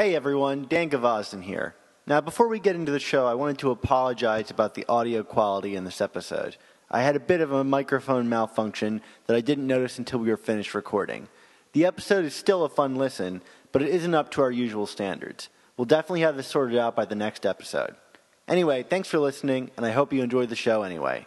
Hey everyone, Dan Gvozden here. Now, before we get into the show, I wanted to apologize about the audio quality in this episode. I had a bit of a microphone malfunction that I didn't notice until we were finished recording. The episode is still a fun listen, but it isn't up to our usual standards. We'll definitely have this sorted out by the next episode. Anyway, thanks for listening, and I hope you enjoyed the show anyway.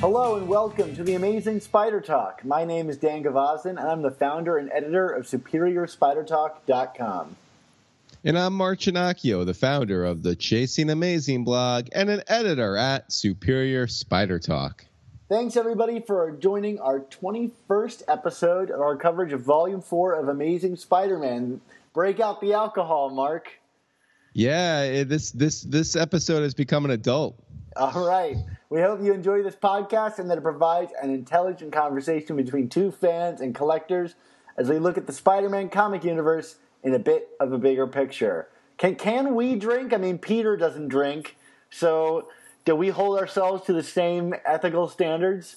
Hello and welcome to the Amazing Spider Talk. My name is Dan Gvozden, and I'm the founder and editor of SuperiorSpiderTalk.com. And I'm Mark Ginocchio, the founder of the Chasing Amazing blog and an editor at Superior Spider Talk. Thanks everybody for joining our 21st episode of our coverage of Volume 4 of Amazing Spider-Man. Break out the alcohol, Mark. Yeah, eh, this this this episode has become an adult. All right. We hope you enjoy this podcast and that it provides an intelligent conversation between two fans and collectors as we look at the Spider-Man comic universe in a bit of a bigger picture. Can can we drink? I mean, Peter doesn't drink, so do we hold ourselves to the same ethical standards?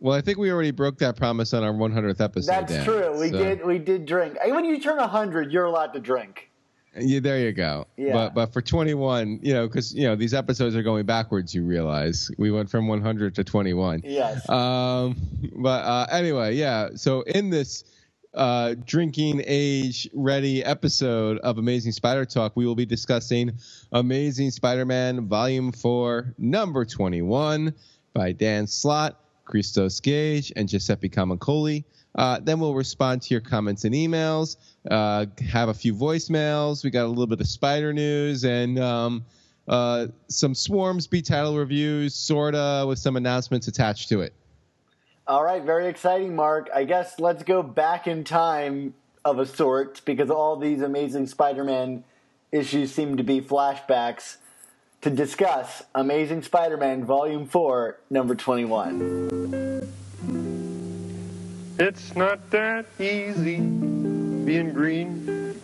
Well, I think we already broke that promise on our 100th episode. That's Dan. true. We So- did. We did drink. When you turn hundred, you're allowed to drink. Yeah, there you go. Yeah. But but for 21, you know, because you know these episodes are going backwards. You realize we went from 100 to 21. Yes. Um, but uh, anyway, yeah. So in this uh, drinking age ready episode of Amazing Spider Talk, we will be discussing Amazing Spider-Man Volume Four, Number 21, by Dan Slott, Christos Gage, and Giuseppe Camuncoli. Uh, then we'll respond to your comments and emails. Uh, have a few voicemails. We got a little bit of spider news and um, uh, some Swarms B title reviews, sorta, with some announcements attached to it. All right, very exciting, Mark. I guess let's go back in time of a sort because all these amazing Spider Man issues seem to be flashbacks to discuss Amazing Spider Man Volume 4, number 21. It's not that easy being green.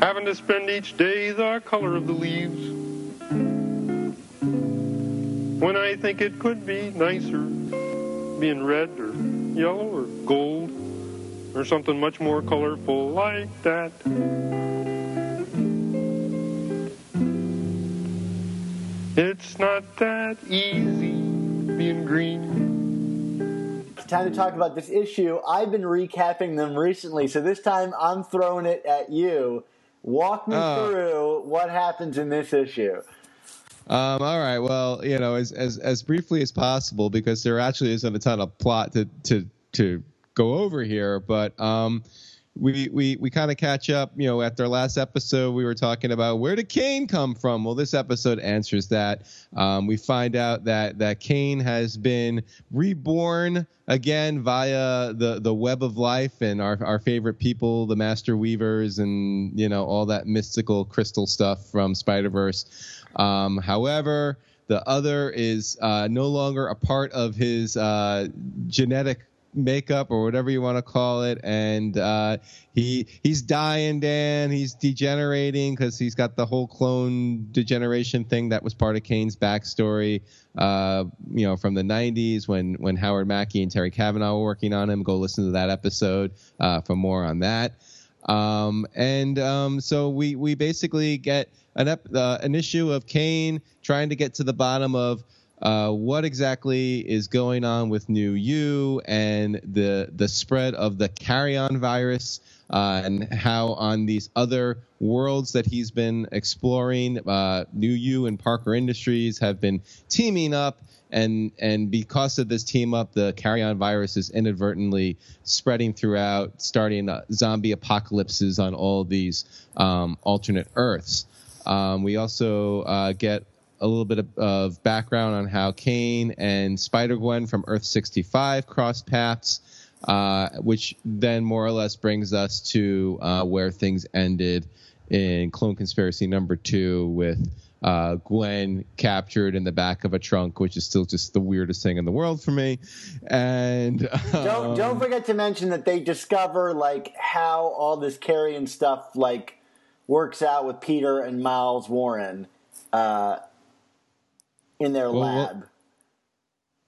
Having to spend each day the color of the leaves. When I think it could be nicer being red or yellow or gold or something much more colorful like that. It's not that easy being green. It's time to talk about this issue. I've been recapping them recently, so this time I'm throwing it at you. Walk me Oh. through what happens in this issue. Um, all right. Well, you know, as as as briefly as possible, because there actually isn't a ton of plot to to to go over here. But um, we we we kind of catch up. You know, after last episode, we were talking about where did Kaine come from. Well, this episode answers that. Um, we find out that that Kaine has been reborn again via the the web of life and our our favorite people, the Master Weavers, and you know all that mystical crystal stuff from Spider Verse. Um, however, the other is uh, no longer a part of his uh, genetic makeup or whatever you want to call it, and uh, he he's dying. Dan, he's degenerating because he's got the whole clone degeneration thing that was part of Kaine's backstory. Uh, you know, from the '90s when when Howard Mackie and Terry Kavanagh were working on him. Go listen to that episode uh, for more on that. Um, and um, so we we basically get an ep- uh, an issue of Kaine trying to get to the bottom of uh, what exactly is going on with New U and the the spread of the carrion virus, uh, and how on these other worlds that he's been exploring, uh, New U and Parker Industries have been teaming up. And, and because of this team up, the carrion virus is inadvertently spreading throughout, starting uh, zombie apocalypses on all these um, alternate Earths. Um, we also uh, get a little bit of, of, background on how Kaine and Spider Gwen from Earth 65 cross paths, uh, which then more or less brings us to uh, where things ended in Clone Conspiracy number two with. Uh, Gwen captured in the back of a trunk, which is still just the weirdest thing in the world for me. And um, don't don't forget to mention that they discover like how all this carrion stuff like works out with Peter and Miles Warren uh, in their Well, lab.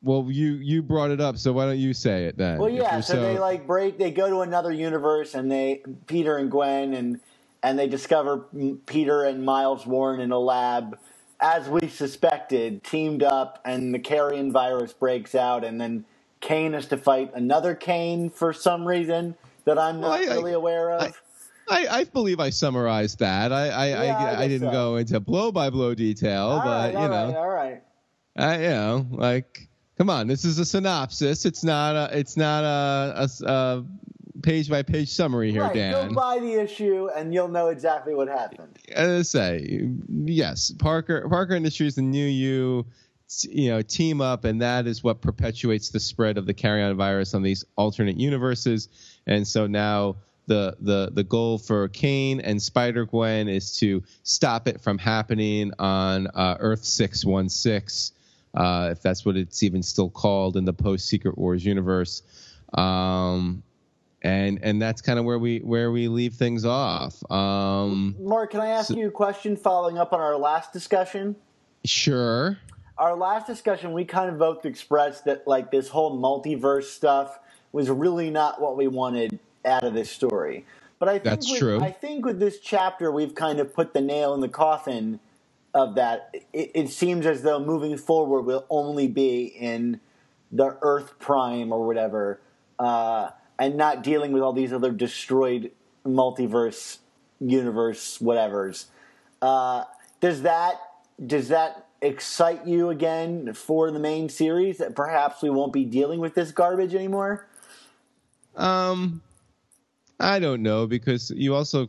well, you you brought it up, so why don't you say it then? Well, yeah. you're So, they like break. They go to another universe, and they Peter and Gwen, and and they discover Peter and Miles Warren in a lab, as we suspected, teamed up, and the carrion virus breaks out, and then Kaine has to fight another Kaine for some reason that I'm not Well, I- I- really aware of. I- I, believe I summarized that. I I, Yeah, I I, didn't so. go into blow by blow detail, all but right, you all know, right, all right. I, you know, like, come on, this is a synopsis. It's not a it's not a, a a page by page summary here, right, Dan. go buy the issue, and you'll know exactly what happened. As I say, yes, Parker Parker Industries and New U, you know, team up, and that is what perpetuates the spread of the carrion virus on these alternate universes. And so now the the the goal for Kaine and Spider Gwen is to stop it from happening on uh, Earth six one six. Uh, if that's what it's even still called in the post Secret Wars universe, um, and and that's kind of where we where we leave things off. Um, Mark, can I ask you a question following up on our last discussion? Sure. our last discussion, we kind of both expressed that like this whole multiverse stuff was really not what we wanted out of this story. But I think That's with, true. I think with this chapter, we've kind of put the nail in the coffin of that. It, it seems as though moving forward will only be in the Earth Prime or whatever, uh, and not dealing with all these other destroyed multiverse universe whatevers. Uh, does that does that excite you again for the main series? That perhaps we won't be dealing with this garbage anymore. Um, I don't know because you also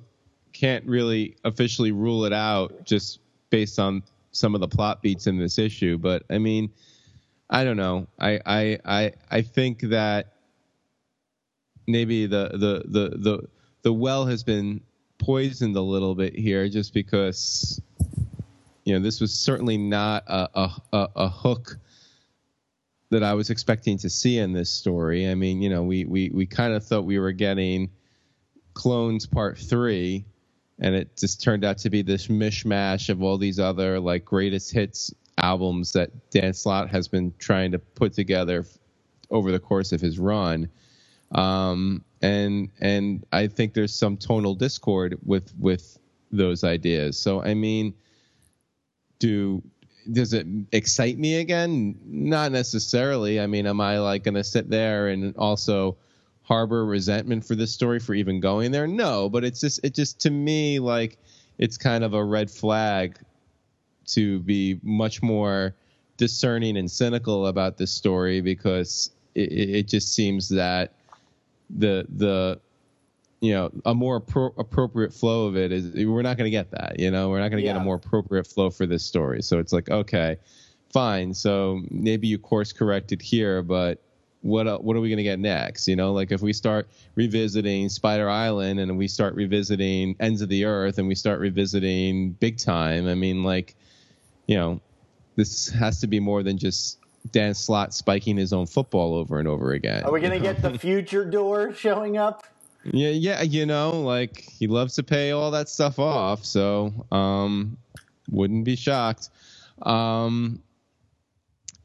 can't really officially rule it out just based on some of the plot beats in this issue. But I mean, I don't know. I I I, I think that maybe the, the the the the well has been poisoned a little bit here just because you know this was certainly not a a, a, a hook that I was expecting to see in this story. I mean, you know, we we we kind of thought we were getting Clones Part Three, and it just turned out to be this mishmash of all these other like greatest hits albums that Dan Slott has been trying to put together over the course of his run. Um, and and I think there's some tonal discord with with those ideas. So I mean, do does it excite me again? Not necessarily. I mean, am I like going to sit there and also harbor resentment for this story for even going there? No, but it's just it just to me like it's kind of a red flag to be much more discerning and cynical about this story because it, it just seems that the the you know a more appro- appropriate flow of it is we're not going to get that you know? We're not going to get a more appropriate flow for this story. So it's like okay fine. So maybe you course corrected here but what what are we going to get next you know like if we start revisiting spider island and we start revisiting ends of the earth and we start revisiting big time i mean like you know this has to be more than just Dan Slott spiking his own football over and over again. Are we going to get the future door showing up? Yeah, yeah, you know, like he loves to pay all that stuff off, so um wouldn't be shocked. Um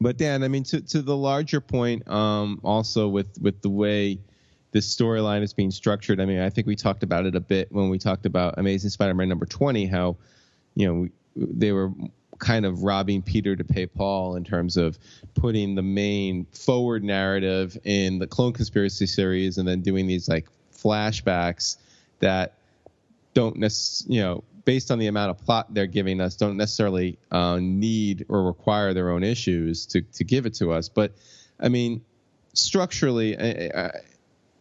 but Dan, I mean to to the larger point um also with with the way this storyline is being structured, I mean, I think we talked about it a bit when we talked about Amazing Spider-Man number 20 how you know, we, they were kind of robbing Peter to pay Paul in terms of putting the main forward narrative in the Clone Conspiracy series and then doing these like flashbacks that don't necessarily, you know, based on the amount of plot they're giving us, don't necessarily uh, need or require their own issues to to give it to us. But I mean, structurally, I, I,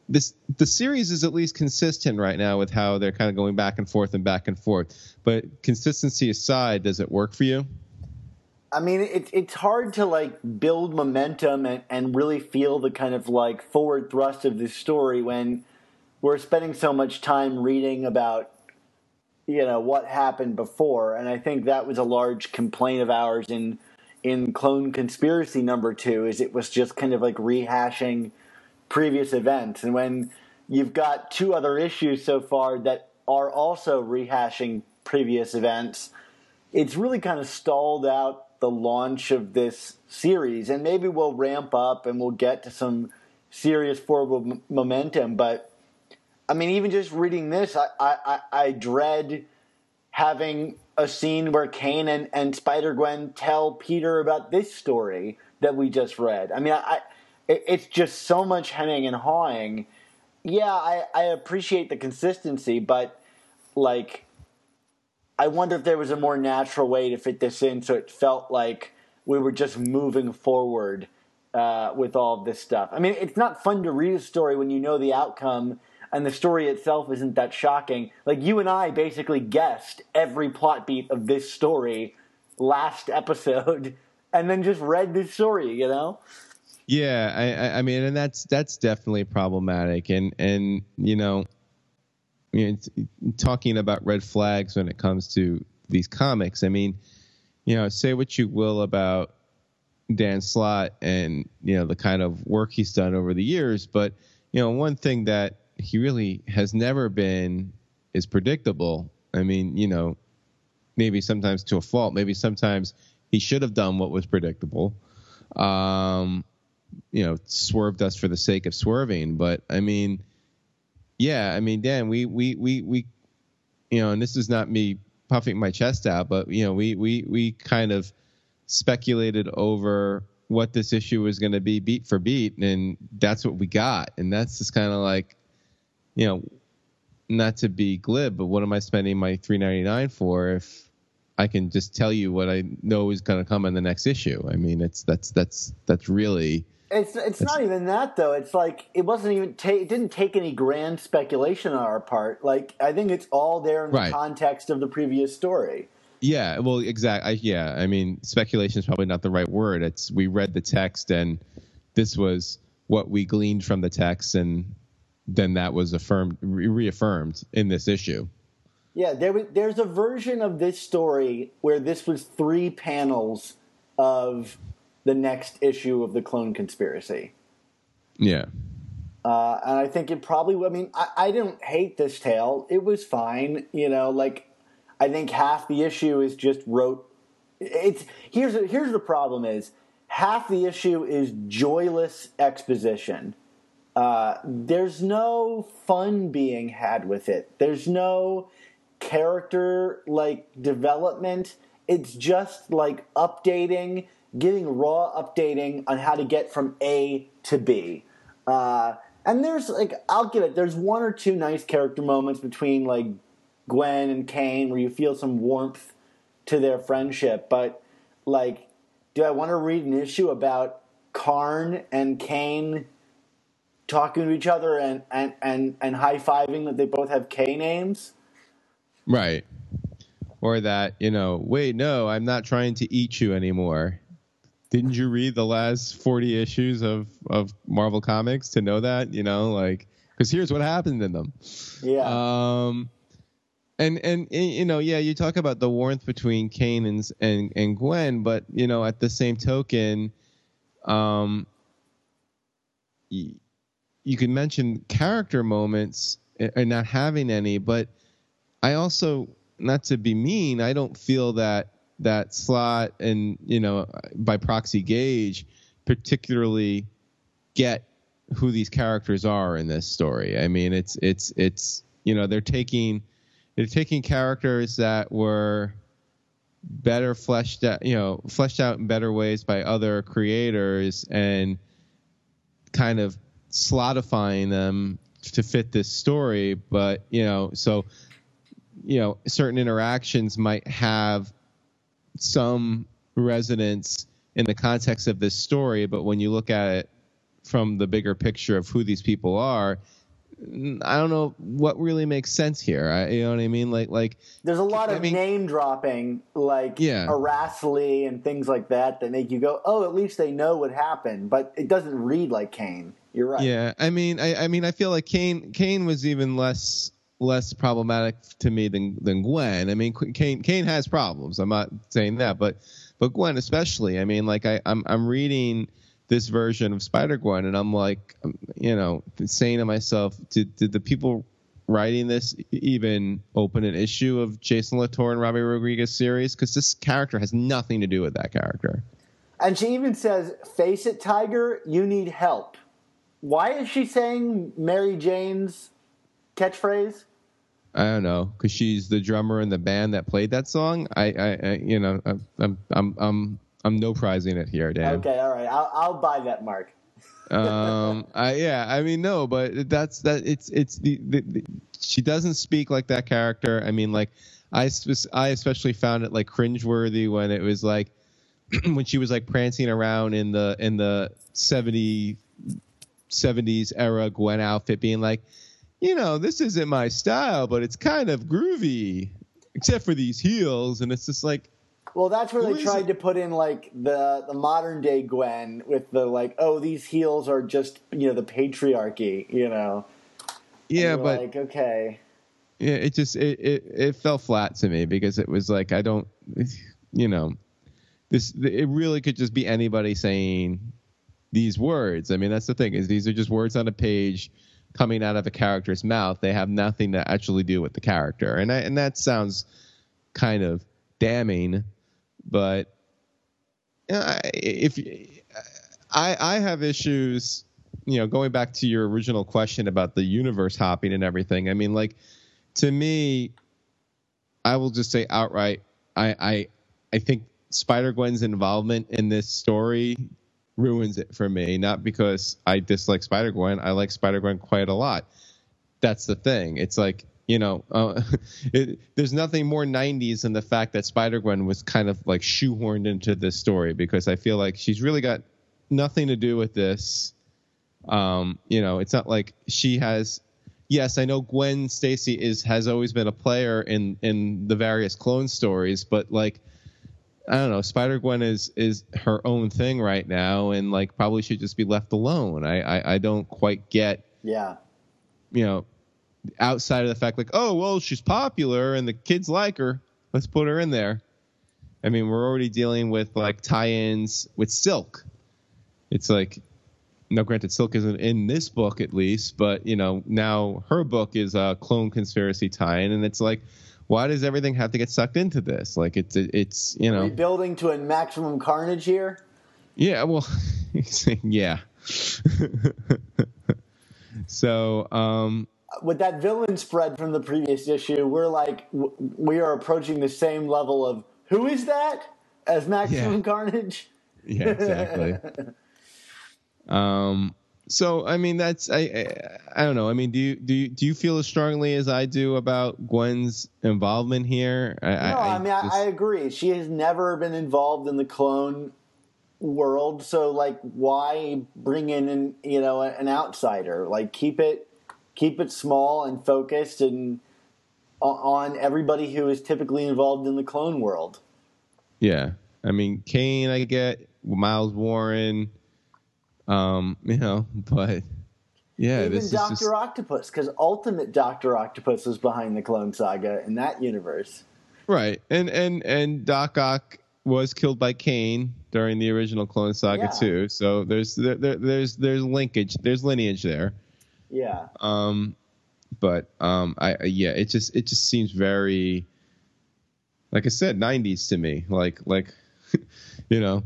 this the series is at least consistent right now with how they're kind of going back and forth and back and forth. But consistency aside, does it work for you? I mean, it's it's hard to like build momentum and, and really feel the kind of like forward thrust of this story when we're spending so much time reading about you know what happened before, and I think that was a large complaint of ours in in Clone Conspiracy number two. Is it was just kind of like rehashing previous events, and when you've got two other issues so far that are also rehashing previous events, it's really kind of stalled out the launch of this series. And maybe we'll ramp up and we'll get to some serious forward momentum, but I mean, even just reading this, I, I, I dread having a scene where Kaine and, and Spider Gwen tell Peter about this story that we just read. I mean, I, I it, it's just so much hemming and hawing. Yeah, I, I appreciate the consistency, but like, I wonder if there was a more natural way to fit this in so it felt like we were just moving forward uh, with all this stuff. I mean, it's not fun to read a story when you know the outcome and the story itself isn't that shocking. Like you and I basically guessed every plot beat of this story last episode, and then just read this story. You know? Yeah, I, I mean, and that's that's definitely problematic, and and you know, I mean, talking about red flags when it comes to these comics. I mean, you know, say what you will about Dan Slott and you know the kind of work he's done over the years, but you know, one thing that he really has never been as predictable. I mean, you know, maybe sometimes to a fault. Maybe sometimes he should have done what was predictable. Um, you know, swerved us for the sake of swerving. But I mean, yeah, I mean, Dan, we we we we, you know, and this is not me puffing my chest out, but you know, we we we kind of speculated over what this issue was going to be beat for beat, and that's what we got, and that's just kind of like you know, not to be glib, but what am I spending my three ninety nine for if I can just tell you what I know is going to come in the next issue? I mean, it's that's that's that's really. It's it's not even that though. It's like it wasn't even ta- it didn't take any grand speculation on our part. Like I think it's all there in the context of the previous story. Yeah, well, exactly. Yeah, I mean, speculation is probably not the right word. It's we read the text and this was what we gleaned from the text, and then that was affirmed, re- reaffirmed in this issue. Yeah, there was, there's a version of this story where this was three panels of the next issue of the Clone Conspiracy. Yeah, Uh, and I think it probably. I mean, I, I don't hate this tale. It was fine. You know, like I think half the issue is just wrote. It's here's here's the problem: is half the issue is joyless exposition. Uh, there's no fun being had with it. There's no character like development. It's just like updating, giving raw updating on how to get from A to B. Uh, and there's like I'll give it. There's one or two nice character moments between like Gwen and Kaine where you feel some warmth to their friendship. But like, do I want to read an issue about Karn and Kaine talking to each other and and and, and high fiving that they both have K names? right. Or that you know, wait, no, I'm not trying to eat you anymore. Didn't you read the last 40 issues of of Marvel Comics to know that? You know, like because here's what happened in them. Yeah. Um, and and you know, yeah, you talk about the warmth between Kaine and and and Gwen, but you know, at the same token, um, y- you can mention character moments and not having any, but I also, not to be mean, I don't feel that that Slott and you know by proxy Gage particularly get who these characters are in this story. I mean, it's it's it's you know they're taking they're taking characters that were better fleshed out, you know, fleshed out in better ways by other creators and kind of slotifying them to fit this story. But you know, so you know, certain interactions might have some resonance in the context of this story, but when you look at it from the bigger picture of who these people are, I don't know what really makes sense here. I, you know what I mean? Like, like There's a lot I of mean- name dropping, like Yeah. Aracely and things like that, that make you go, "Oh, at least they know what happened." But it doesn't read like Kaine. You're right. Yeah, I mean, I, I mean, I feel like Kaine Kaine was even less less problematic to me than than Gwen. I mean, Kaine Kaine has problems. I'm not saying that, but but Gwen especially. I mean, like I I'm I'm reading this version of Spider Gwen, and I'm like, um, you know, saying to myself, did did the people writing this even open an issue of Jason Latour and Robbi Rodriguez series? Because this character has nothing to do with that character. And she even says, "Face it, Tiger, you need help." Why is she saying Mary Jane's catchphrase? I don't know because she's the drummer in the band that played that song. I, I, I you know, I'm, I'm, I'm, I'm, I'm no prizing it here, Dan. Okay, all right, I'll, I'll buy that, Mark. Um, I, yeah, I mean, no, but that's that. It's, it's the, the, the she doesn't speak like that character. I mean, like I, I especially found it like cringeworthy when it was like when she was like prancing around in the in the 70 70s era Gwen outfit, being like, you know, this isn't my style, but it's kind of groovy, except for these heels, and it's just like, Well, that's where they tried it? to put in like the the modern day Gwen with the like, oh, these heels are just you know the patriarchy, you know. yeah, but like okay, yeah, it just it, it it fell flat to me because it was like I don't, you know, this it really could just be anybody saying these words. I mean, that's the thing is these are just words on a page coming out of a character's mouth. They have nothing to actually do with the character, and I, and that sounds kind of damning, but you if I I have issues, you know, going back to your original question about the universe hopping and everything. I mean, like to me, I will just say outright, I I I think Spider Gwen's involvement in this story ruins it for me. Not because I dislike Spider Gwen, I like Spider Gwen quite a lot. That's the thing. It's like you know, uh, it, there's nothing more 90s than the fact that Spider Gwen was kind of like shoehorned into this story because I feel like she's really got nothing to do with this. Um, you know, it's not like she has. Yes, I know Gwen Stacy is has always been a player in in the various clone stories, but like I don't know, Spider Gwen is is her own thing right now, and like probably should just be left alone. I I, I don't quite get yeah. you know outside of the fact like oh well she's popular and the kids like her, let's put her in there. I mean we're already dealing with like tie-ins with Silk. It's like now granted Silk isn't in this book at least, but you know now her book is a clone conspiracy tie-in, and it's like why does everything have to get sucked into this? Like it's it's you know Rebuilding to a maximum carnage here. yeah, well, yeah. so, um, With that villain spread from the previous issue, we're like we are approaching the same level of who is that as maximum Yeah. carnage. yeah, exactly. um, so I mean, that's I, I I don't know. I mean, do you do you do you feel as strongly as I do about Gwen's involvement here? I, No, I, mean I, just- I agree. She has never been involved in the clone world, so like, why bring in an you know an outsider? Like, keep it keep it small and focused and on everybody who is typically involved in the clone world. yeah. I mean, Kaine, I get Miles Warren, um, you know, but yeah, Even this is Doctor just Octopus, because Ultimate Doctor Octopus was behind the Clone Saga in that universe. Right, and and and Doc Ock was killed by Kaine during the original Clone Saga Yeah. too. So there's there, there, there's there's linkage, there's lineage there. Yeah, Um, but um, I- yeah, it just it just seems very, like I said, '90s to me. Like like, you know,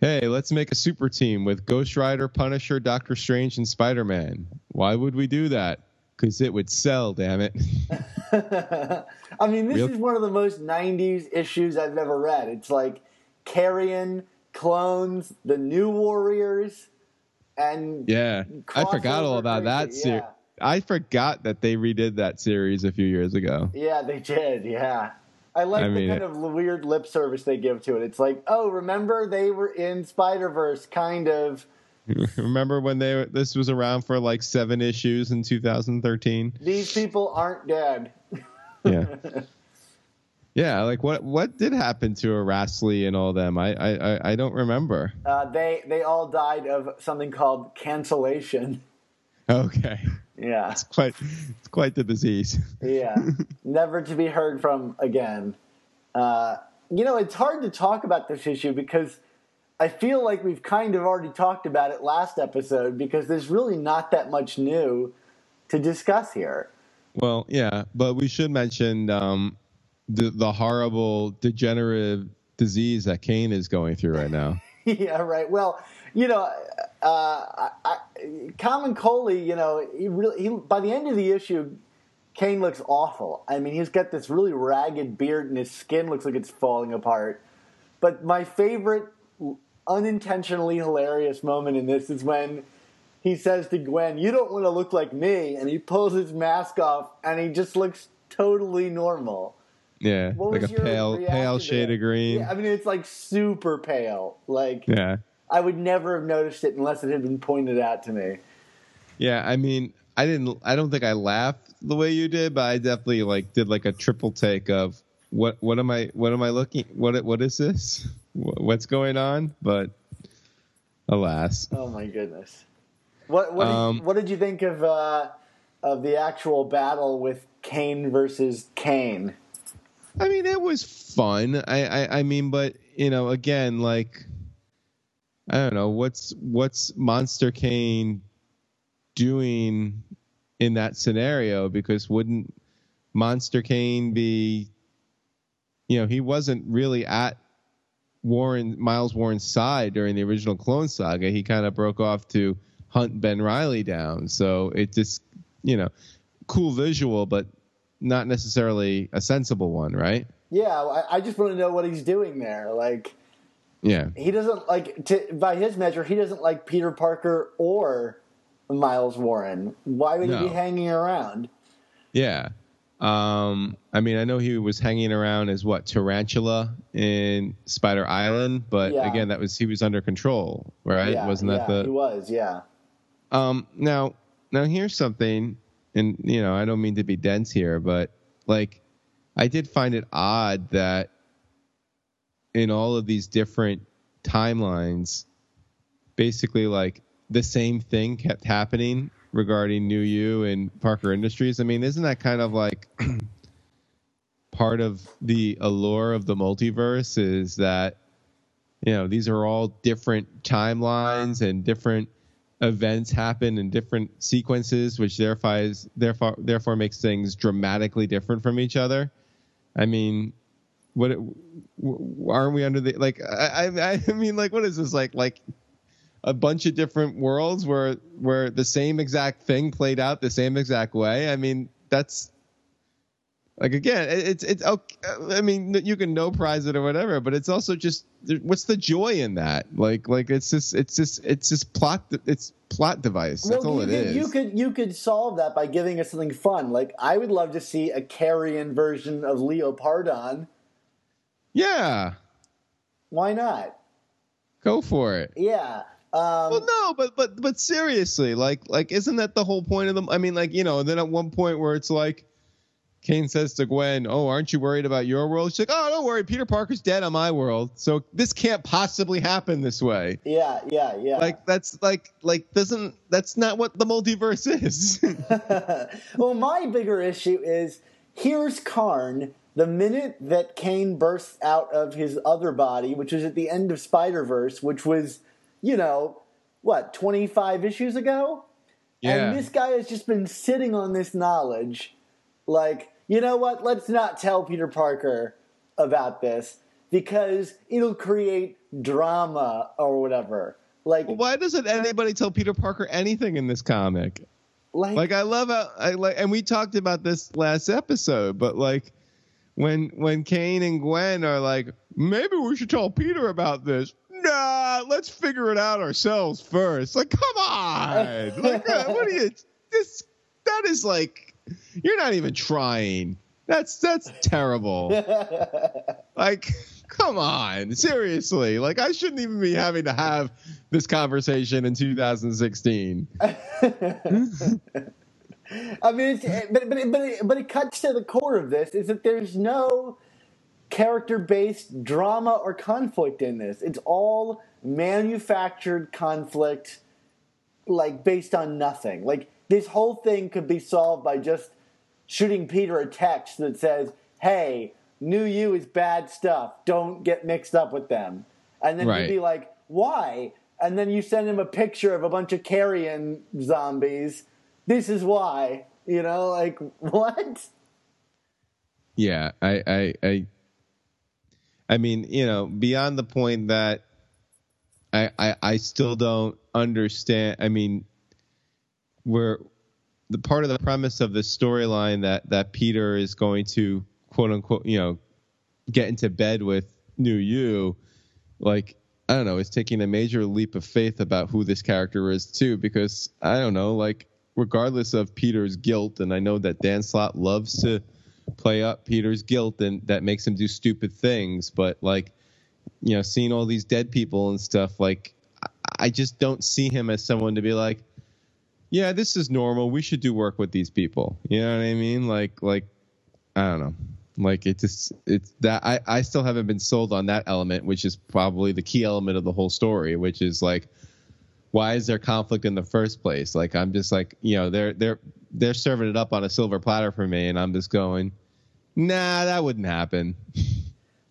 hey, let's make a super team with Ghost Rider, Punisher, Doctor Strange, and Spider Man. Why would we do that? because it would sell. Damn it. I mean, this Real- is one of the most 90s issues I've ever read. It's like Carrion, Clones, The New Warriors, and Yeah, I forgot all about that crazy, series. I forgot that they redid that series a few years ago. Yeah, they did. Yeah. I like I the kind of weird lip service they give to it. It's like, oh, remember they were in Spider Verse, kind of. Remember when they this was around for like seven issues in 2013? These people aren't dead. Yeah. Yeah, like what what did happen to Aracely and all them? I I I- I don't remember. Uh, they they all died of something called cancellation. Okay, Yeah, it's quite it's quite the disease. yeah, never to be heard from again. Uh, you know, it's hard to talk about this issue because I feel like we've kind of already talked about it last episode because there's really not that much new to discuss here. Well, yeah, but we should mention um, the the horrible degenerative disease that Kaine is going through right now. yeah, right. Well, you know, uh, I, I, Camuncoli, you know, he really he, by the end of the issue, Kaine looks awful. I mean, he's got this really ragged beard, and his skin looks like it's falling apart. But my favorite, unintentionally hilarious moment in this is when he says to Gwen, "You don't want to look like me," and he pulls his mask off, and he just looks totally normal. Yeah, What like a pale pale shade of green. Yeah, I mean, it's like super pale. Like, yeah. I would never have noticed it unless it had been pointed out to me. Yeah, I mean, I didn't. I don't think I laughed the way you did, but I definitely like did like a triple take of what what am I what am I looking what what is this what's going on? But alas, Oh my goodness! What what, Um, did, what did you think of uh, of the actual battle with Kaine versus Kaine? I mean, it was fun. I, I I mean, but you know, again, like I don't know what's what's Monster Kaine doing in that scenario because wouldn't Monster Kaine be you know, he wasn't really at Warren Miles Warren's side during the original Clone Saga. He kind of broke off to hunt Ben Riley down. So it just, you know, cool visual, but not necessarily a sensible one, right? Yeah, I, I just want to know what he's doing there. Like, Yeah. he doesn't like to by his measure, he doesn't like Peter Parker or Miles Warren. Why would he be hanging around? Yeah. Um, I mean, I know he was hanging around as what Tarantula in Spider Island, but Yeah. again, that was he was under control, right? Yeah, Wasn't that yeah, the he was? Yeah. Um, now, now here's something, and you know, I don't mean to be dense here, but like, I did find it odd that in all of these different timelines, basically, like the same thing kept happening regarding New U and Parker Industries. I mean, isn't that kind of like part of the allure of the multiverse? Is that you know these are all different timelines and different events happen in different sequences, which therefore therefore therefore makes things dramatically different from each other. I mean, what aren't we under the like? I, I I mean, like, what is this like? Like a bunch of different worlds where where the same exact thing played out the same exact way. I mean, that's like again, it's it's okay. I mean, you can no prize it or whatever, but it's also just what's the joy in that? Like like it's just it's just it's just plot it's plot device. That's all you it could, is. You could you could solve that by giving us something fun. Like I would love to see a Carrion version of Leopardon. yeah, Why not? go for it. Yeah. Um, Well, no, but but but seriously, like like isn't that the whole point of them? I mean, like you know, then at one point where it's like, Kaine says to Gwen, "Oh, aren't you worried about your world?" She's like, "Oh, don't worry, Peter Parker's dead on my world, so this can't possibly happen this way." yeah, yeah, yeah. Like that's like like doesn't that's not what the multiverse is. well, my bigger issue is here's Karn. The minute that Kaine bursts out of his other body, which was at the end of Spider Verse, which was, you know, what, 25 issues ago? yeah, And this guy has just been sitting on this knowledge. Like, you know what? Let's not tell Peter Parker about this because it'll create drama or whatever. Like, Well, why doesn't anybody tell Peter Parker anything in this comic? Like, Like I love how I like, and we talked about this last episode, but like when when Kaine and Gwen are like, maybe we should tell Peter about this. Nah, let's figure it out ourselves first. Like, come on, like, what are you? This that is like, you're not even trying. That's that's terrible. like, come on, seriously. Like, I shouldn't even be having to have this conversation in 2016. I mean, it's, but but but it, but it cuts to the core of this is that there's no character-based drama or conflict in this. It's all manufactured conflict, like based on nothing. Like this whole thing could be solved by just shooting Peter a text that says, "Hey, New U is bad stuff. Don't get mixed up with them." And then Right. he'd be like, "Why?" And then you send him a picture of a bunch of carrion zombies. This is why. You know, like what? Yeah, I, I, I, I mean, you know, beyond the point that I, I, I still don't understand. I mean, we're the part of the premise of the storyline that that Peter is going to quote unquote, you know, get into bed with New U, like. I don't know. It's taking a major leap of faith about who this character is too, because I don't know. Like, regardless of Peter's guilt, and I know that Dan Slott loves to play up Peter's guilt and that makes him do stupid things. But like, you know, seeing all these dead people and stuff, like, I just don't see him as someone to be like, yeah, this is normal. We should do work with these people. You know what I mean? Like, like, I don't know. Like it just it's that I I still haven't been sold on that element, which is probably the key element of the whole story, which is like why is there conflict in the first place? Like I'm just like, you know, they're they're they're serving it up on a silver platter for me and I'm just going, "Nah, that wouldn't happen."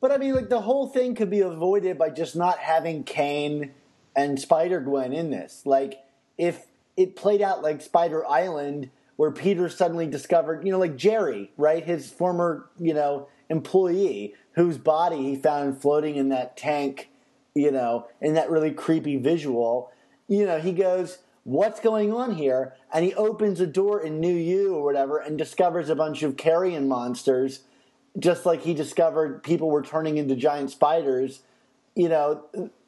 But I mean, like the whole thing could be avoided by just not having Kaine and Spider Gwen in this. Like if it played out like Spider Island, where Peter suddenly discovered, you know, like Jerry, right, his former, you know, employee whose body he found floating in that tank, you know, in that really creepy visual. You know, he goes, "What's going on here?" And he opens a door in New U or whatever, and discovers a bunch of carrion monsters just like he discovered people were turning into giant spiders, you know,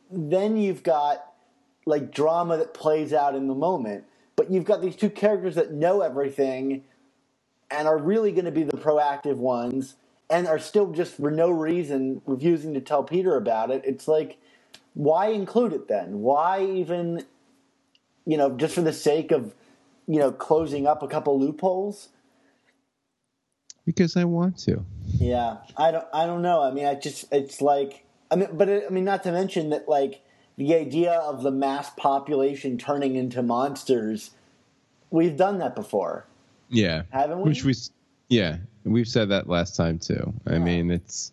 then you've got like drama that plays out in the moment. But you've got these two characters that know everything and are really going to be the proactive ones and are still just for no reason refusing to tell Peter about it. It's like, why include it then? Why even, you know, just for the sake of, you know, closing up a couple loopholes? Because I want to. Yeah, I don't. I don't know. I mean, I just. It's like. I mean, but it, I mean, not to mention that like the idea of the mass population turning into monsters. We've done that before, Yeah. haven't we? Which we yeah, we've said that last time too. I mean, it's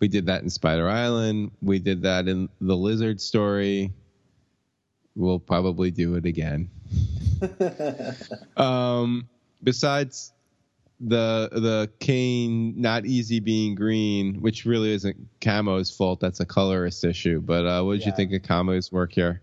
we did that in Spider Island, we did that in the Lizard story. We'll probably do it again. um besides the the Kaine not easy being green, which really isn't Camo's fault. That's a colorist issue. But uh, what did you think of Camo's work here?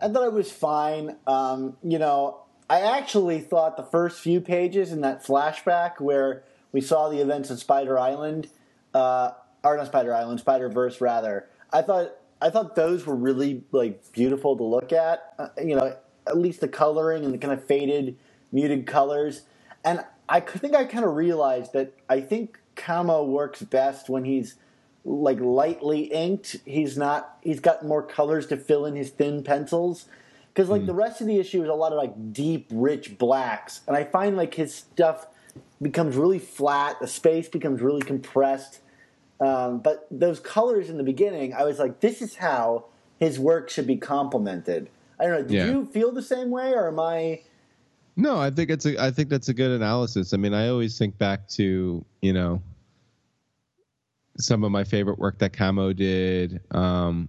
I thought it was fine. Um, you know, I actually thought the first few pages in that flashback where we saw the events of Spider Island, uh, or not Spider Island, Spider Verse rather. I thought I thought those were really like beautiful to look at. Uh, you know, at least the coloring and the kind of faded, muted colors. And I think I kind of realized that I think Kamo works best when he's like lightly inked. He's not. He's got more colors to fill in his thin pencils. Because like the rest of the issue is a lot of like deep, rich blacks, and I find like his stuff becomes really flat. The space becomes really compressed. Um, but those colors in the beginning, I was like, this is how his work should be complemented. I don't know. Did Yeah. you feel the same way, or am I? No, I think it's a I think that's a good analysis. I mean, I always think back to, you know, some of my favorite work that Camo did, um,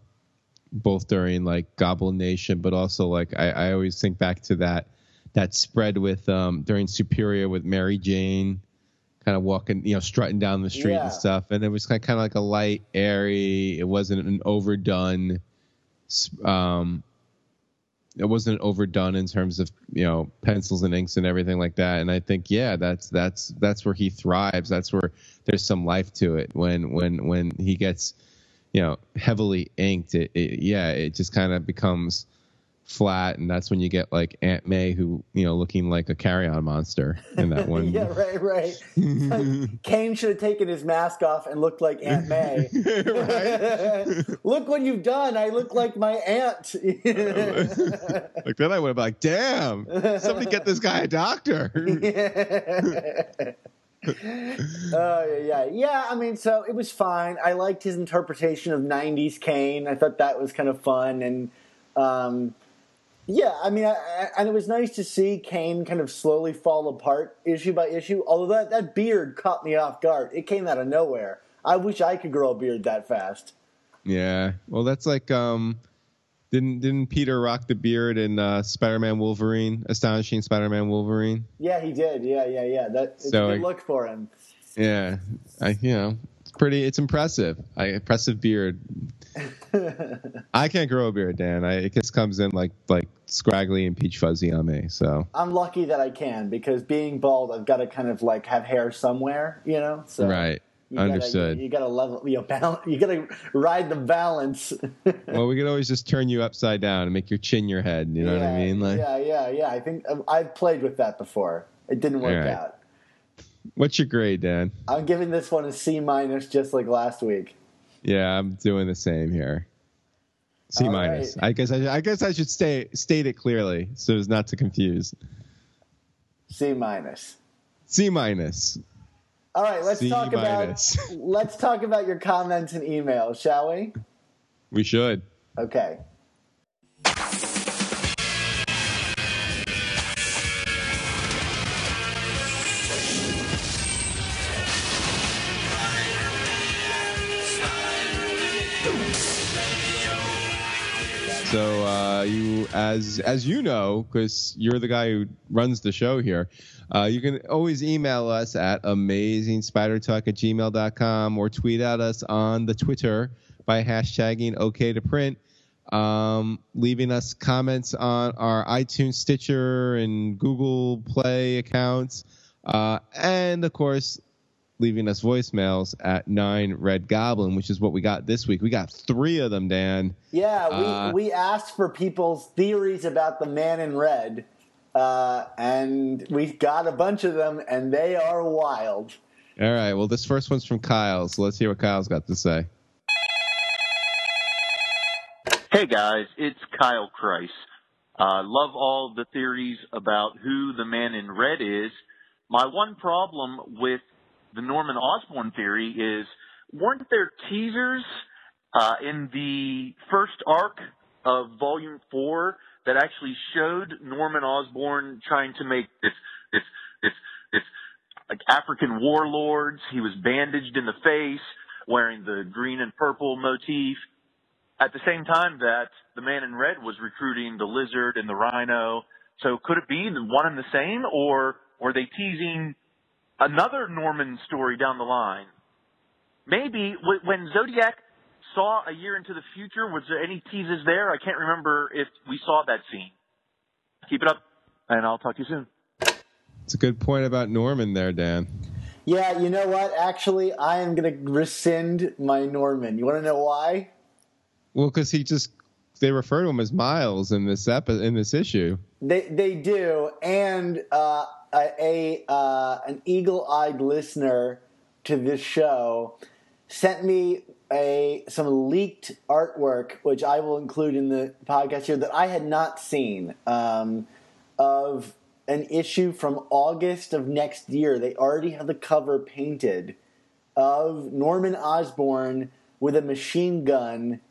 both during like Goblin Nation, but also like I, I always think back to that that spread with um during Superior with Mary Jane kind of walking, you know, strutting down the street Yeah. and stuff. And it was kind of, kind of like a light, airy. It wasn't an overdone, um, it wasn't overdone in terms of you know pencils and inks and everything like that. And I think yeah, that's that's that's where he thrives. That's where there's some life to it when when when he gets you know heavily inked. It, it yeah, it just kind of becomes flat, and that's when you get like Aunt May, who you know looking like a carrion monster in that one. yeah, right, right. Like Kaine should have taken his mask off and looked like Aunt May. look what you've done. I look like my aunt. like then I would have been like, damn, somebody get this guy a doctor. Oh yeah, yeah, yeah. I mean, so it was fine. I liked his interpretation of '90s Kaine. I thought that was kind of fun, and um, yeah, I mean, I, I, and it was nice to see Kaine kind of slowly fall apart issue by issue. Although that that beard caught me off guard. It came out of nowhere. I wish I could grow a beard that fast. Yeah, well, that's like um, didn't didn't Peter rock the beard in uh, Spider-Man Wolverine, Astonishing Spider-Man Wolverine? Yeah, he did. Yeah, yeah, yeah. That So, a good look for him. Yeah, I you know pretty. It's impressive. I impressive beard. I can't grow a beard, Dan. I, it just comes in like like scraggly and peach fuzzy on me. So I'm lucky that I can because being bald, I've got to kind of like have hair somewhere, you know. So right, you gotta- understood. you, you got to level, you know, balance. You got to ride the balance. well, we could always just turn you upside down and make your chin your head. You know what I mean? Like, yeah, yeah, yeah. I think I've played with that before. It didn't work right. out. What's your grade, Dan? I'm giving this one a C minus, just like last week. Yeah, I'm doing the same here. C All minus. right. I guess I, I guess I should stay state it clearly so as not to confuse. C minus. C minus. All right, let's C talk minus. about let's talk about your comments and emails, shall we? We should. Okay. You, as as you know, because you're the guy who runs the show here, uh, you can always email us at amazingspidertalk at gmail.com or tweet at us on the Twitter by hashtagging OK to print, um, leaving us comments on our iTunes, Stitcher, and Google Play accounts, uh, and of course leaving us voicemails at nine Red Goblin, which is what we got this week. We got three of them, Dan. Yeah, we, Uh, we asked for people's theories about the man in red, uh, and we've got a bunch of them, and they are wild. All right. Well, this first one's from Kyle, so let's hear what Kyle's got to say. Hey guys, it's Kyle Kreis. Uh, love all the theories about who the man in red is. My one problem with the Norman Osborn theory is, weren't there teasers uh, in the first arc of Volume Four that actually showed Norman Osborn trying to make this this this this like African warlords? He was bandaged in the face, wearing the green and purple motif at the same time that the man in red was recruiting the lizard and the rhino. So could it be the one and the same, or were they teasing another Norman story down the line? Maybe when Zodiac saw a year into the future, was there any teases there? I can't remember if we saw that scene. Keep it up, and I'll talk to you soon. It's a good point about Norman there, Dan. Yeah, you know what? Actually, I am going to rescind my Norman. You want to know why? Well, because he just they refer to him as Miles in this epi- in this issue. They they do, and uh, a, uh, an eagle-eyed listener to this show sent me a some leaked artwork, which I will include in the podcast here that I had not seen um, of an issue from August of next year. They already have the cover painted of Norman Osborn with a machine gun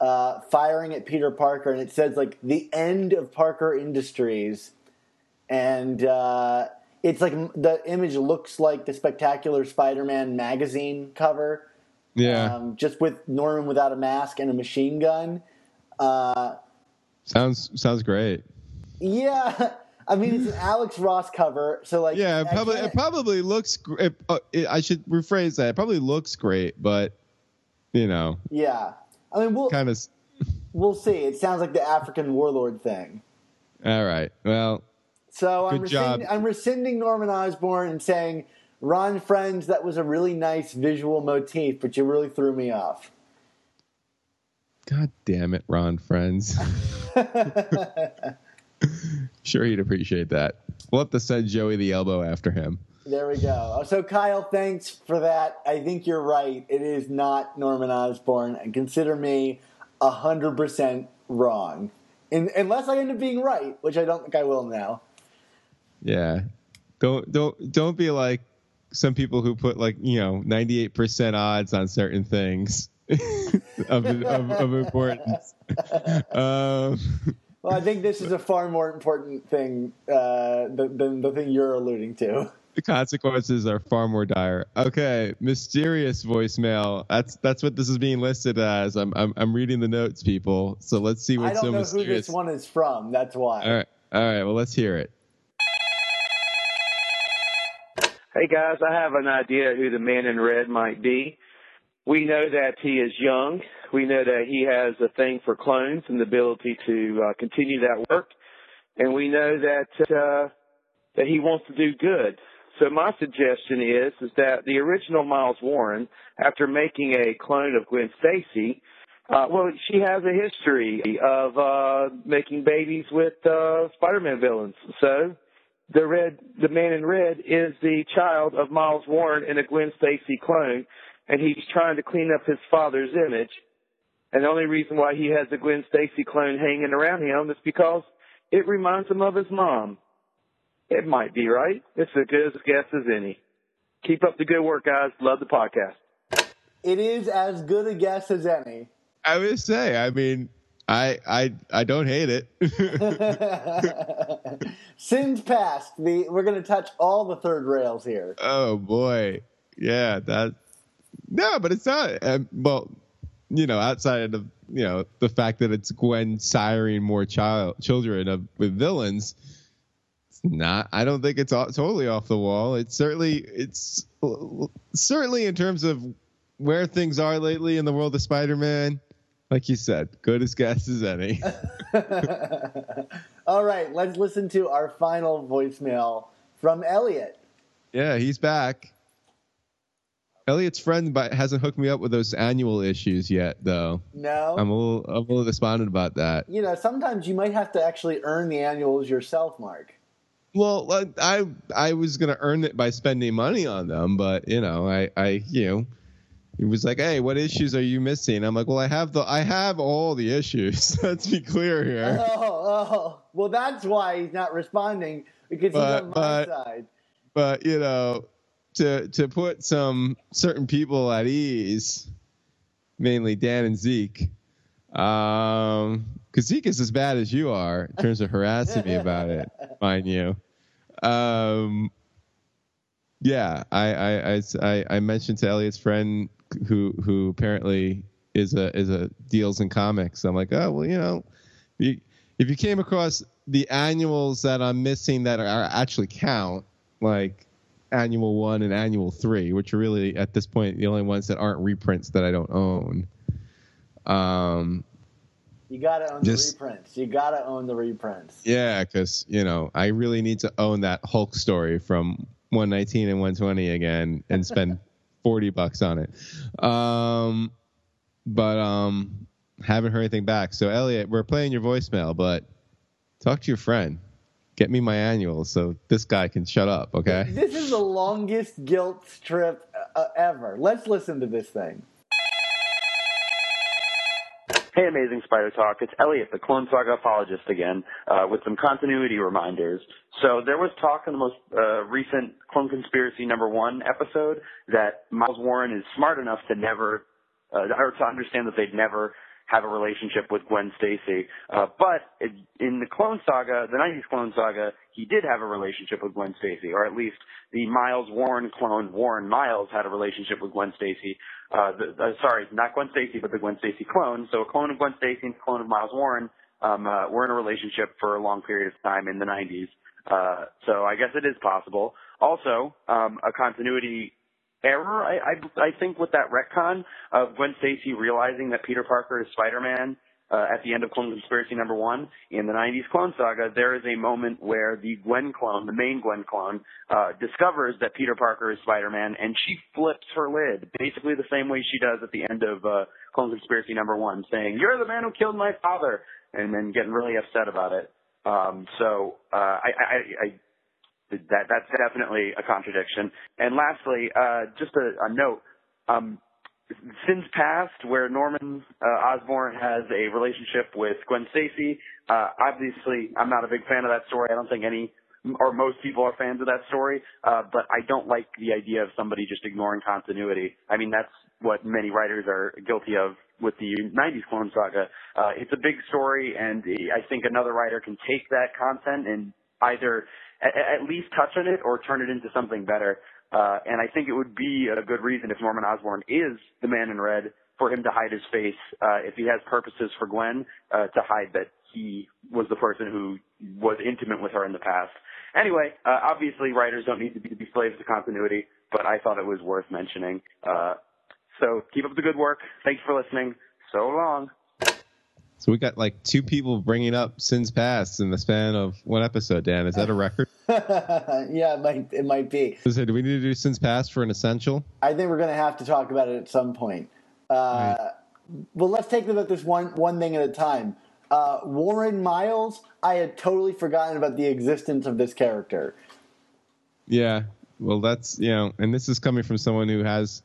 uh, firing at Peter Parker, and it says like the end of Parker Industries, and uh, it's like the image looks like the Spectacular Spider-Man magazine cover, Yeah, um, just with Norman without a mask and a machine gun. Uh, sounds sounds great. yeah, I mean it's an Alex Ross cover, so like Yeah, it probably it probably looks. It, uh, it, I should rephrase that. It probably looks great, but you know, yeah. I mean we'll kind of. we'll see. It sounds like the African warlord thing. All right. Well, So I'm rescinding, I'm rescinding Norman Osborn and saying, Ron Frenz, that was a really nice visual motif, but you really threw me off. God damn it, Ron Frenz. sure, he'd appreciate that. We'll have to send Joey the elbow after him. There we go. Oh, so Kyle, thanks for that. I think you're right. It is not Norman Osborn, and consider me hundred percent wrong, In, unless I end up being right, which I don't think I will now. Yeah. Don't don't don't be like some people who put like you know ninety eight percent odds on certain things of, of of importance. Um, Well, I think this is a far more important thing uh, than, than the thing you're alluding to. the consequences are far more dire. Okay, mysterious voicemail. That's that's what this is being listed as. I'm I'm, I'm reading the notes, people. So let's see I what's don't so know who mysterious. this one is from. That's why. All right, all right. Well, let's hear it. Hey guys, I have an idea who the man in red might be. We know that he is young. We know that he has a thing for clones and the ability to uh, continue that work. And we know that uh, that he wants to do good. So my suggestion is is that the original Miles Warren, after making a clone of Gwen Stacy, uh, well, she has a history of uh, making babies with uh, Spider-Man villains. So the red, the man in red is the child of Miles Warren and a Gwen Stacy clone, and he's trying to clean up his father's image. And the only reason why he has a Gwen Stacy clone hanging around him is because it reminds him of his mom. It might be right. It's as good a guess as any. Keep up the good work, guys. Love the podcast. It is as good a guess as any. I would say. I mean, I I I don't hate it. Sins past. The, we're going to touch all the third rails here. oh boy, yeah. That no, but it's not. Um, well, you know, outside of you know the fact that it's Gwen siring more child children of, with villains. It's not. I don't think it's all, totally off the wall. It's certainly it's certainly in terms of where things are lately in the world of Spider-Man. Like you said, good as guess as any. All right, let's listen to our final voicemail from Elliot. Yeah, he's back. Elliot's friend but hasn't hooked me up with those annual issues yet, though. No, I'm a little, I'm a little despondent about that. you know, sometimes you might have to actually earn the annuals yourself, Mark. Well, uh, I, I was gonna earn it by spending money on them, but you know, I, I, you know, he was like, "Hey, what issues are you missing?" I'm like, "Well, I have the, I have all the issues. Let's be clear here." Oh, oh, well, that's why he's not responding because But- he's on my but- side. but you know, to to put some certain people at ease, mainly Dan and Zeke, um, because Zeke is as bad as you are in terms of harassing me about it, mind you. Um, yeah, I I, I I mentioned to Elliot's friend who who apparently is a is a deals in comics. I'm like, oh well, you know, you, if you came across the annuals that I'm missing that are, actually count, like annual one and annual three, which are really at this point the only ones that aren't reprints that I don't own. Um, You got to own Just- the reprints. You got to own the reprints. yeah, because you know I really need to own that Hulk story from 119 and 120 again and spend 40 bucks on it. Um, but um, haven't heard anything back. So Elliot, we're playing your voicemail, but talk to your friend. Get me my annual so this guy can shut up, okay? This is the longest guilt trip uh, ever. Let's listen to this thing. Hey, Amazing Spider Talk. It's Elliot, the Clone Saga apologist again, uh, with some continuity reminders. So there was talk in the most uh, recent Clone Conspiracy number one episode that Miles Warren is smart enough to never, uh, or to understand that they'd never have a relationship with Gwen Stacy. Uh, but in the Clone Saga, the 90s Clone Saga, he did have a relationship with Gwen Stacy, or at least the Miles Warren clone, Warren Miles, had a relationship with Gwen Stacy. Uh, the, uh, sorry, not Gwen Stacy, but the Gwen Stacy clone. So a clone of Gwen Stacy and a clone of Miles Warren um, uh, were in a relationship for a long period of time in the 90s. Uh, so I guess it is possible. Also, um, a continuity error, I, I, I think, with that retcon of Gwen Stacy realizing that Peter Parker is Spider-Man uh, at the end of Clone Conspiracy number one in the 90s Clone Saga, there is a moment where the Gwen clone, the main Gwen clone, uh, discovers that Peter Parker is Spider-Man, and she flips her lid, basically the same way she does at the end of uh, Clone Conspiracy number one, saying, "You're the man who killed my father," and then getting really upset about it. Um, so uh, I, I, I that that's definitely a contradiction. And lastly, uh, just a, a note. Um, Sins Past, where Norman uh, Osborn has a relationship with Gwen Stacy. Uh, obviously, I'm not a big fan of that story. I don't think any or most people are fans of that story, uh, but I don't like the idea of somebody just ignoring continuity. I mean, that's what many writers are guilty of with the 90s Clone Saga. Uh, it's a big story, and I think another writer can take that content and either at least touch on it or turn it into something better. Uh, and I think it would be a good reason if Norman Osborn is the man in red for him to hide his face, uh, if he has purposes for Gwen, uh, to hide that he was the person who was intimate with her in the past. Anyway, uh, obviously writers don't need to be, to be slaves to continuity, but I thought it was worth mentioning. Uh, so keep up the good work. Thanks for listening. So long. So we got like two people bringing up sins past in the span of one episode. Dan, is that a record? yeah, it might it might be. So do we need to do sins past for an essential? I think we're going to have to talk about it at some point. Uh, right. Well, let's take about this one one thing at a time. Uh, Warren Miles, I had totally forgotten about the existence of this character. Yeah, well, that's you know, and this is coming from someone who has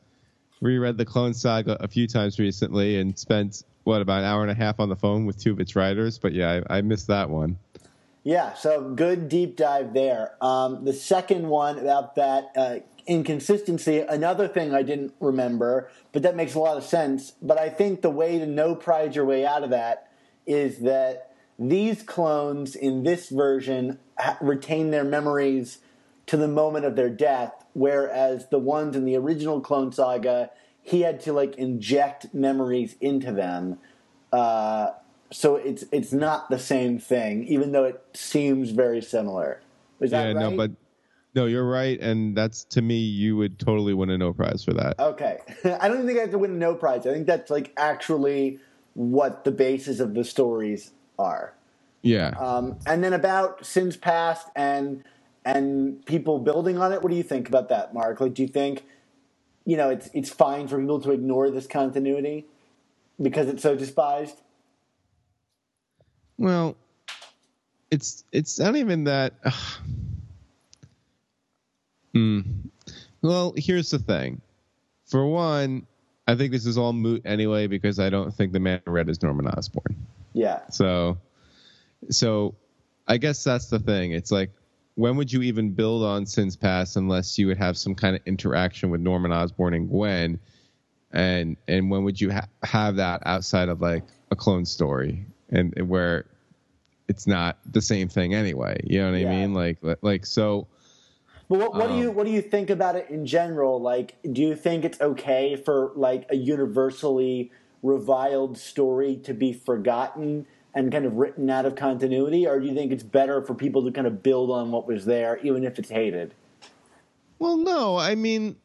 reread the Clone Saga a few times recently and spent what about an hour and a half on the phone with two of its writers. But yeah, I, I missed that one. Yeah, so good deep dive there. Um, the second one about that uh, inconsistency, another thing I didn't remember, but that makes a lot of sense. But I think the way to no pride your way out of that is that these clones in this version retain their memories to the moment of their death, whereas the ones in the original Clone Saga he had to like inject memories into them. Uh, so it's it's not the same thing, even though it seems very similar. Is that yeah, right? no, but no, you're right, and that's to me, you would totally win a no prize for that. Okay, I don't think I have to win a no prize. I think that's like actually what the basis of the stories are. Yeah. Um, and then about sins past and and people building on it. What do you think about that, Mark? Like, do you think you know, it's it's fine for people to ignore this continuity because it's so despised? Well, it's it's not even that. Mm. Well, here's the thing. For one, I think this is all moot anyway because I don't think the man in red is Norman Osborn. Yeah. So, so I guess that's the thing. It's like when would you even build on Sins Past unless you would have some kind of interaction with Norman Osborn and Gwen, and and when would you ha- have that outside of like a clone story and, and, where it's not the same thing anyway? You know what yeah. I mean? Like like so. But what, what um, do you um, what do you think about it in general? Like, do you think it's okay for like a universally reviled story to be forgotten? And kind of written out of continuity, or do you think it's better for people to kind of build on what was there, even if it's hated? Well, no. I mean,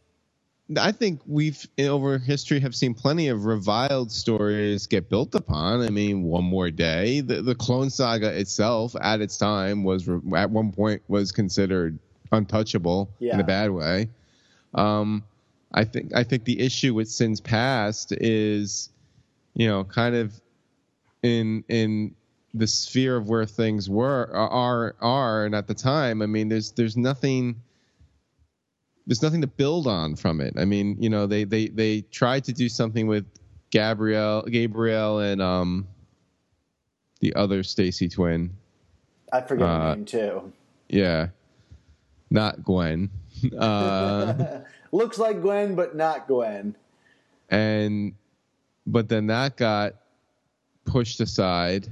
I think we've over history have seen plenty of reviled stories get built upon. I mean, one more day, the, the Clone Saga itself, at its time, was at one point was considered untouchable yeah. in a bad way. Um, I think I think the issue with Sins Past is, you know, kind of in in the sphere of where things were are are and at the time i mean there's there's nothing there's nothing to build on from it. I mean you know they they they tried to do something with gabriel gabriel and um the other stacy twin. I forget uh, her name too. yeah. Not gwen. Uh looks like gwen but not gwen. and but then that got pushed aside.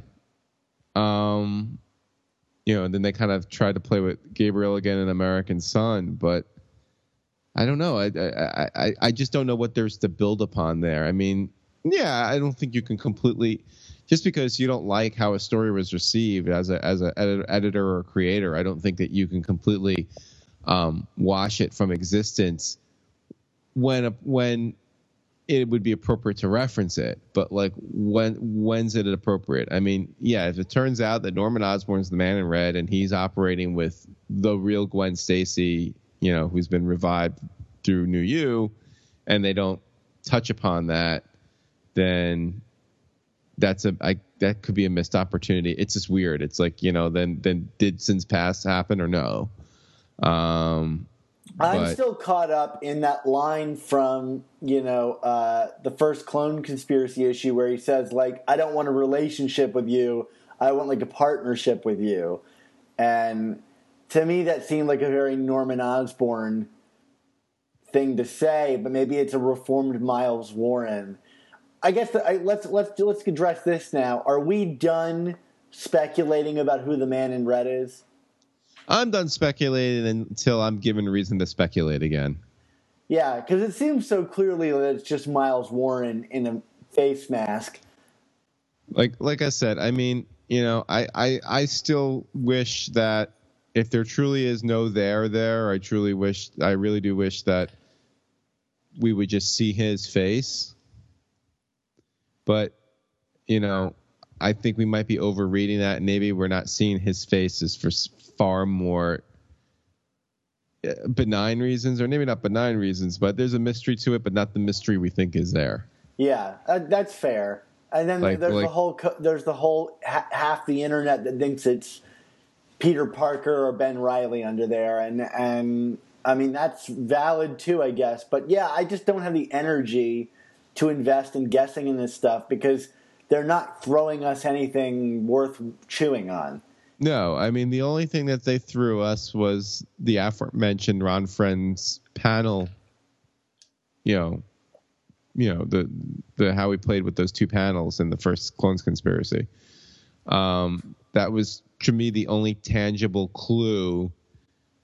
Um, you know, and then they kind of tried to play with Gabriel again in American Son, but I don't know. I, I I I just don't know what there's to build upon there. I mean, yeah, I don't think you can completely just because you don't like how a story was received as a as a editor or creator. I don't think that you can completely um, wash it from existence when a, when it would be appropriate to reference it. But like, when when's it appropriate? I mean, yeah, if it turns out that Norman Osborn's the man in red and he's operating with the real Gwen Stacy, you know, who's been revived through New U, and they don't touch upon that, then that's a I, that could be a missed opportunity. It's just weird. It's like you know, then then did Sins Past happen or no? Um, I'm but- still caught up in that line from you know uh, the first clone conspiracy issue where he says like I don't want a relationship with you, I want like a partnership with you, and to me that seemed like a very Norman Osborn thing to say, but maybe it's a reformed Miles Warren. I guess the, I, let's let's let's address this now. Are we done speculating about who the man in red is? I'm done speculating until I'm given reason to speculate again. Yeah, because it seems so clearly that it's just Miles Warren in a face mask. Like like I said, I mean, you know, I I, I still wish that if there truly is no there there, I truly wish I really do wish that we would just see his face. But, you know, I think we might be overreading that. Maybe we're not seeing his faces for far more uh, benign reasons, or maybe not benign reasons, but there's a mystery to it, but not the mystery we think is there. Yeah, uh, that's fair. And then Like- there's the whole co- there's the whole ha- half the internet that thinks it's Peter Parker or Ben Reilly under there, and and I mean that's valid too, I guess. But yeah, I just don't have the energy to invest in guessing in this stuff because they're not throwing us anything worth chewing on. No, I mean the only thing that they threw us was the aforementioned Ron Frenz panel. You know, you know the the how we played with those two panels in the first clones conspiracy. Um, that was to me the only tangible clue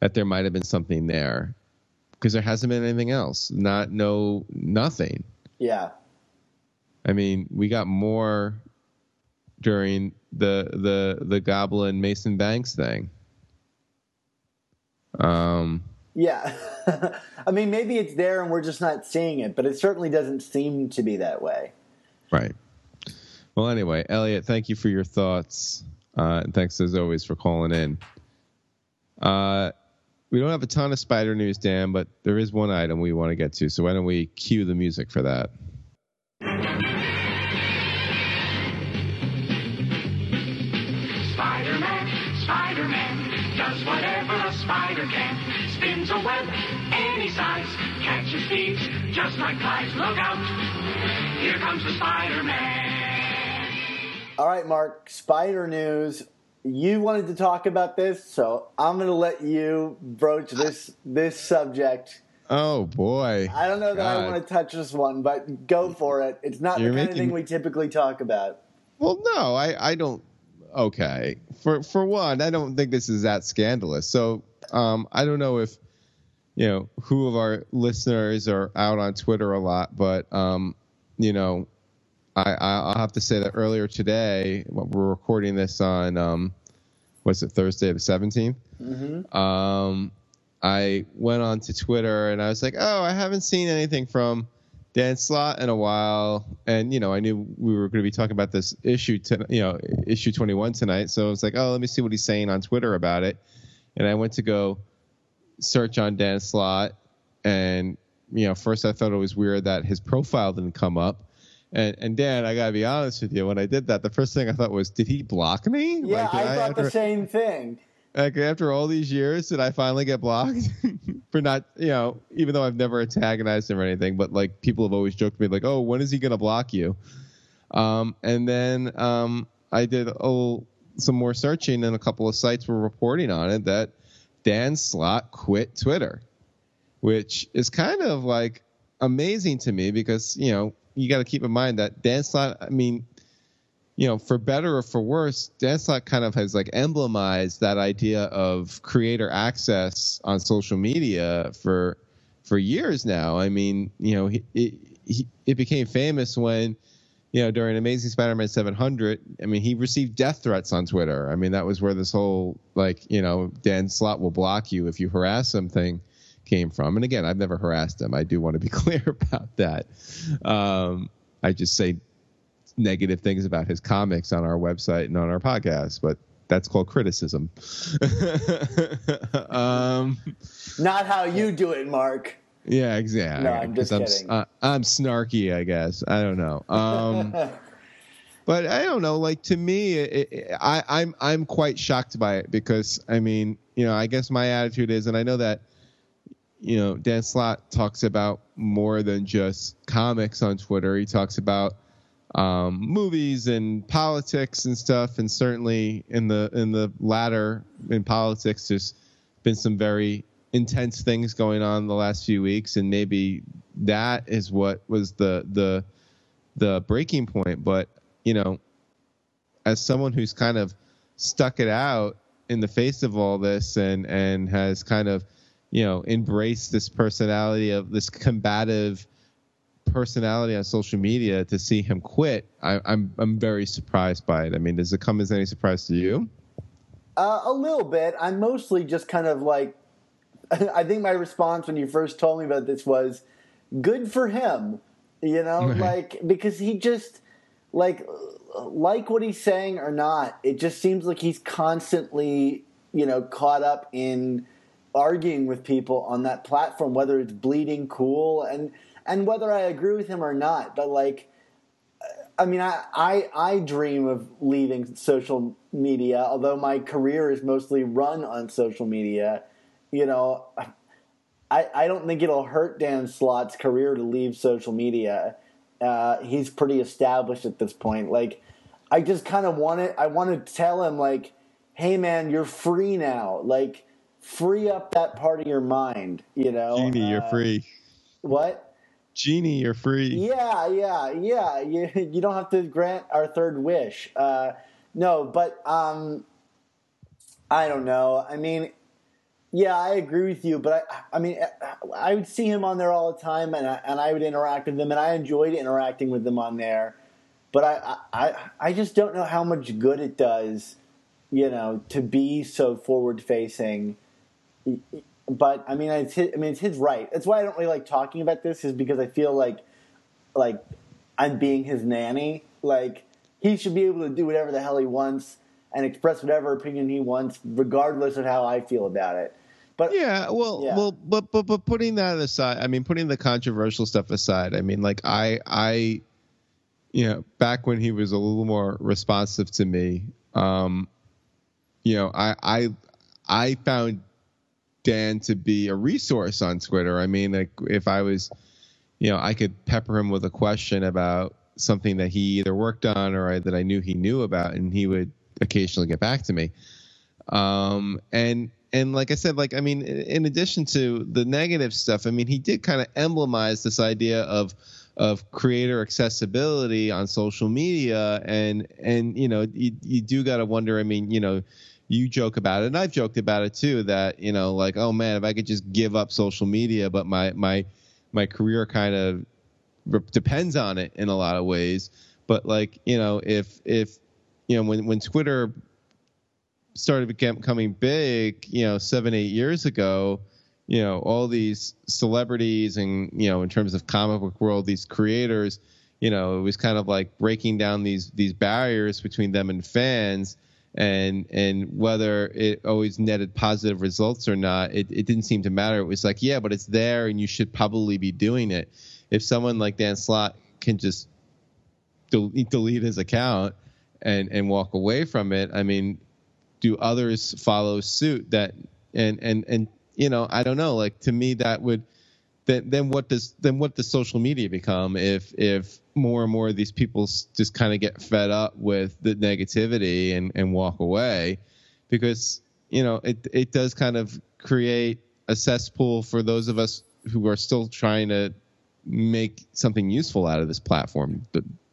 that there might have been something there, because there hasn't been anything else. Not no nothing. Yeah, I mean, we got more during the the the Goblin Mason Banks thing. Um, yeah. I mean, maybe it's there and we're just not seeing it, but it certainly doesn't seem to be that way. right. Well, anyway, Elliot, thank you for your thoughts, uh, and thanks as always for calling in. Uh, we don't have a ton of spider news, Dan, but there is one item we want to get to. So why don't we cue the music for that? Catches thieves just like flies. Look out, here comes the Spider-Man. All right, Mark, spider news. You wanted to talk about this, so I'm going to let you broach this this subject. Oh boy! I don't know that I want to touch this one, but go for it. It's not You're the kind of thing we typically talk about. Well, no, I, I don't. Okay, for for one, I don't think this is that scandalous. So, um, I don't know if you know who of our listeners are out on Twitter a lot, but um, you know, I I'll have to say that earlier today, we're recording this on um, what's it Thursday the 17th um, I went on to Twitter and I was like, oh, I haven't seen anything from Dan Slott in a while, and you know, I knew we were going to be talking about this issue, to, you know, issue 21 tonight. So I was like, oh, let me see what he's saying on Twitter about it, and I went to go search on Dan Slott, and you know, first I thought it was weird that his profile didn't come up. And, and Dan, I gotta be honest with you. When I did that, the first thing I thought was, did he block me? Yeah, Like, I thought after- the same thing. like after all these years did i finally get blocked for not you know even though i've never antagonized him or anything but like people have always joked to me like oh when is he to block you um, and then um, i did a little, some more searching and a couple of sites were reporting on it that dan Slott quit twitter which is kind of like amazing to me because you know you got to keep in mind that dan Slott, i mean you know, for better or for worse, Dan Slott kind of has like emblemized that idea of creator access on social media for for years now. I mean, you know, he, it, he, it became famous when, you know, during Amazing Spider-Man 700. I mean, he received death threats on Twitter. I mean, that was where this whole like, you know, Dan Slott will block you if you harass something came from. And again, I've never harassed him. I do want to be clear about that. Um, I just say negative things about his comics on our website and on our podcast, but that's called criticism. um, Not how you do it, Mark. Yeah, exactly. No, I'm just 'Cause kidding. I'm, uh, I'm snarky, I guess. I don't know. Um, but I don't know. Like to me, it, it, I, I'm I'm quite shocked by it because I mean, you know, I guess my attitude is, and I know that, you know, Dan Slott talks about more than just comics on Twitter. He talks about um, movies and politics and stuff, and certainly in the in the latter in politics, there's been some very intense things going on the last few weeks, and maybe that is what was the the the breaking point. But you know, as someone who's kind of stuck it out in the face of all this and and has kind of you know embraced this personality of this combative personality on social media to see him quit I, i'm i'm very surprised by it i mean does it come as any surprise to you Uh, a little bit. I'm mostly just kind of like, I think my response when you first told me about this was, good for him. You know, Right. like, because he just, like, like what he's saying or not, it just seems like he's constantly, you know, caught up in arguing with people on that platform, whether it's bleeding cool and, and whether I agree with him or not. But, like, I mean, I, I I dream of leaving social media, although my career is mostly run on social media. You know, I I don't think it'll hurt Dan Slott's career to leave social media. Uh, he's pretty established at this point. Like, I just kind of want it. I want to tell him like, hey man, you're free now. Like, free up that part of your mind. You know, Genie, you're Uh, free. What? Genie, you're free. Yeah, yeah, yeah. You you don't have to grant our third wish. Uh, no, but um, I don't know. I mean, yeah, I agree with you, but I I mean, I would see him on there all the time, and I, and I would interact with them, and I enjoyed interacting with them on there. But I I I just don't know how much good it does, you know, to be so forward facing but I mean, it's his, I mean, it's his right. That's why I don't really like talking about this, is because I feel like, like, I'm being his nanny. Like, he should be able to do whatever the hell he wants and express whatever opinion he wants, regardless of how I feel about it. But Yeah, well, Yeah. well, but but but putting that aside, I mean, putting the controversial stuff aside, I mean, like I I, you know, back when he was a little more responsive to me, um, you know, I I I found Dan to be a resource on Twitter. I mean, like if I was, you know, I could pepper him with a question about something that he either worked on or I, that I knew he knew about, and he would occasionally get back to me. Um, and and like I said, like I mean, in addition to the negative stuff, I mean, he did kind of emblemize this idea of of creator accessibility on social media, and and you know, you, you do got to wonder. I mean, you know, you joke about it, and I've joked about it too. That you know, like, oh man, if I could just give up social media, but my my my career kind of depends on it in a lot of ways. But like, you know, if if you know when when Twitter started becoming big, you know, seven eight years ago, you know, all these celebrities and you know, in terms of comic book world, these creators, you know, it was kind of like breaking down these these barriers between them and fans. And and whether it always netted positive results or not, it, it didn't seem to matter. It was like, yeah, but it's there, and you should probably be doing it. If someone like Dan Slott can just delete, delete his account and and walk away from it, I mean, do others follow suit? That and and and you know, I don't know. Like to me, that would then then what does then what does social media become if if more and more of these people just kind of get fed up with the negativity and and walk away because you know it it does kind of create a cesspool for those of us who are still trying to make something useful out of this platform.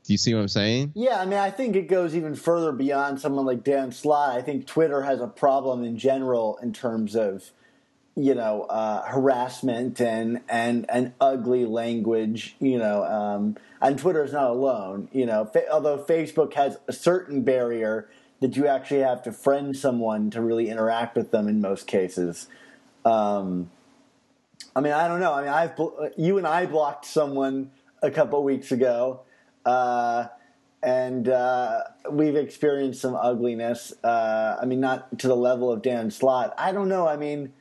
Do you see what I'm saying? Yeah, I mean, I think it goes even further beyond someone like Dan Slott. I think Twitter has a problem in general in terms of, you know, uh, harassment and and and ugly language. You know, um, and Twitter is not alone. You know, fa- although Facebook has a certain barrier that you actually have to friend someone to really interact with them in most cases. Um, I mean, I don't know. I mean, I've bl- you and I blocked someone a couple weeks ago, uh, and uh, we've experienced some ugliness. Uh, I mean, not to the level of Dan Slott. I don't know. I mean,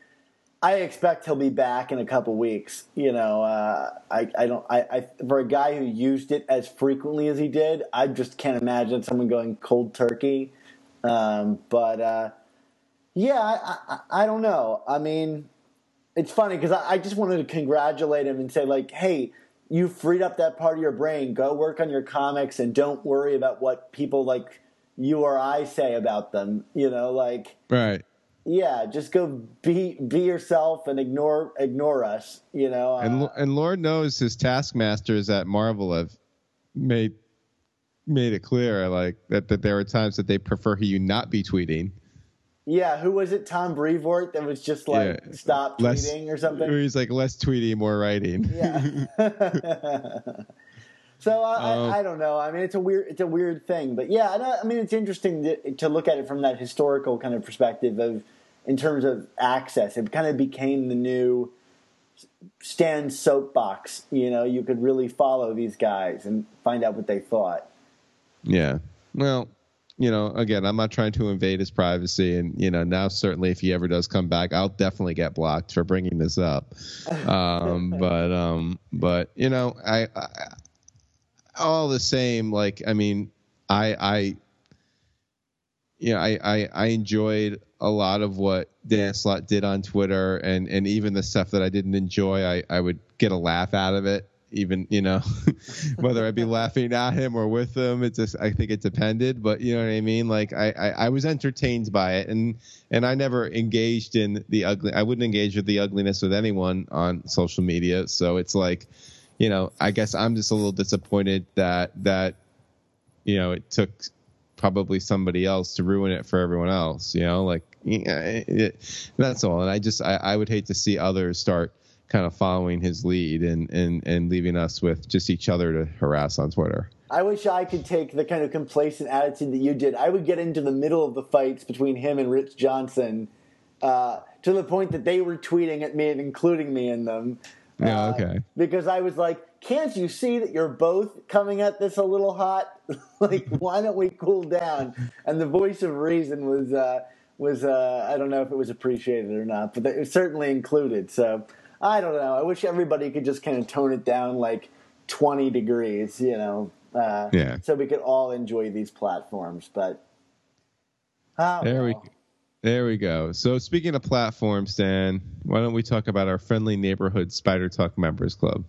I expect he'll be back in a couple weeks. You know, uh, I, I don't. I, I for a guy who used it as frequently as he did, I just can't imagine someone going cold turkey. Um, but uh, yeah, I, I, don't know. I mean, it's funny because I just wanted to congratulate him and say like, hey, you freed up that part of your brain. Go work on your comics and don't worry about what people like you or I say about them. You know, like Right. yeah, just go be be yourself and ignore ignore us. You know, uh, And and Lord knows his taskmasters at Marvel have made made it clear like that, that there are times that they prefer you not be tweeting. Yeah. Who was it? Tom Brevoort that was just like Yeah. stop Less- tweeting or something. He's like less tweeting, more writing. Yeah. so I, Um, I, I don't know. I mean, it's a weird, it's a weird thing, but yeah, I, I mean, it's interesting to, to look at it from that historical kind of perspective of, in terms of access. It kind of became the new stand soapbox. You know, you could really follow these guys and find out what they thought. Yeah. Well, you know, again, I'm not trying to invade his privacy, and you know, now certainly if he ever does come back, I'll definitely get blocked for bringing this up. Um, but um, but you know, I, I all the same, like I mean, I I you know, I, I I enjoyed a lot of what Dan Slott did on Twitter, and and even the stuff that I didn't enjoy, I I would get a laugh out of it. Even you know, whether I'd be laughing at him or with him, it just I think it depended. But you know what I mean. Like I, I I was entertained by it, and and I never engaged in the ugly. I wouldn't engage with the ugliness with anyone on social media. So it's like, you know, I guess I'm just a little disappointed that that you know it took probably somebody else to ruin it for everyone else. You know, like yeah, it, that's all. And I just I, I would hate to see others start kind of following his lead and and and leaving us with just each other to harass on Twitter. I wish I could take the kind of complacent attitude that you did. I would get into the middle of the fights between him and Rich Johnston uh, to the point that they were tweeting at me and including me in them. Yeah, Uh, okay. Because I was like, can't you see that you're both coming at this a little hot? like, why don't we cool down? And the voice of reason was uh, was uh, I don't know if it was appreciated or not, but it was certainly included. So I don't know. I wish everybody could just kind of tone it down like 20 degrees, you know, uh, Yeah. so we could all enjoy these platforms. But oh, There we there we go. So speaking of platforms, Dan, why don't we talk about our friendly neighborhood Spider Talk members club?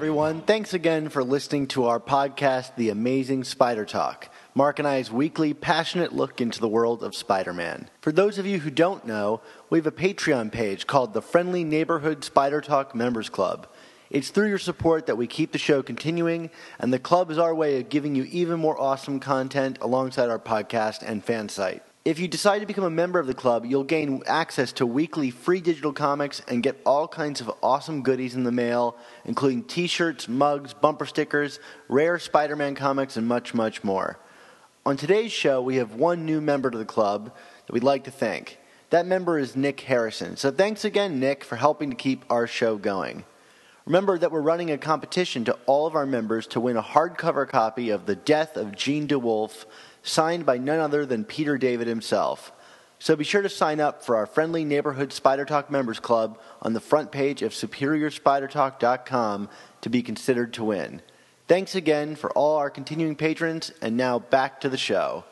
Everyone, thanks again for listening to our podcast, The Amazing Spider Talk. Mark and I's weekly passionate look into the world of Spider Man. For those of you who don't know, we have a Patreon page called the Friendly Neighborhood Spider Talk Members Club. It's through your support that we keep the show continuing, and the club is our way of giving you even more awesome content alongside our podcast and fan site. If you decide to become a member of the club, you'll gain access to weekly free digital comics and get all kinds of awesome goodies in the mail, including t shirts, mugs, bumper stickers, rare Spider Man comics, and much, much more. On today's show, we have one new member to the club that we'd like to thank. That member is Nick Harrison. So thanks again, Nick, for helping to keep our show going. Remember that we're running a competition to all of our members to win a hardcover copy of The Death of Jean DeWolff, signed by none other than Peter David himself. So be sure to sign up for our friendly neighborhood Spider Talk members club on the front page of superiorspidertalk.com to be considered to win. Thanks again for all our continuing patrons, and now back to the show.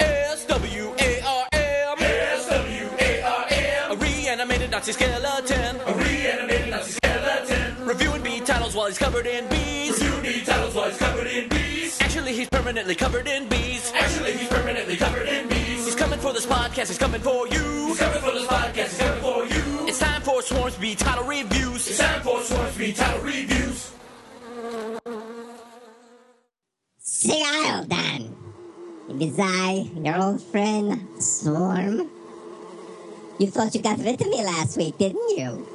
S-W-A-R-M. S-W-A-R-M. A reanimated Nazi skeleton. A reanimated Nazi skeleton. Reviewing B while he's covered in bees. Reviewing B titles while he's covered in bees. Actually, he's permanently permanently covered in bees. Actually, he's permanently covered in bees. He's coming for this podcast. He's coming for you. He's coming for this podcast. He's coming for you. It's time for Swarms Bee title reviews. It's time for Swarms Bee title reviews. Say idle, Dan. It is I, your old friend, Swarm. You thought you got rid of me last week, didn't you?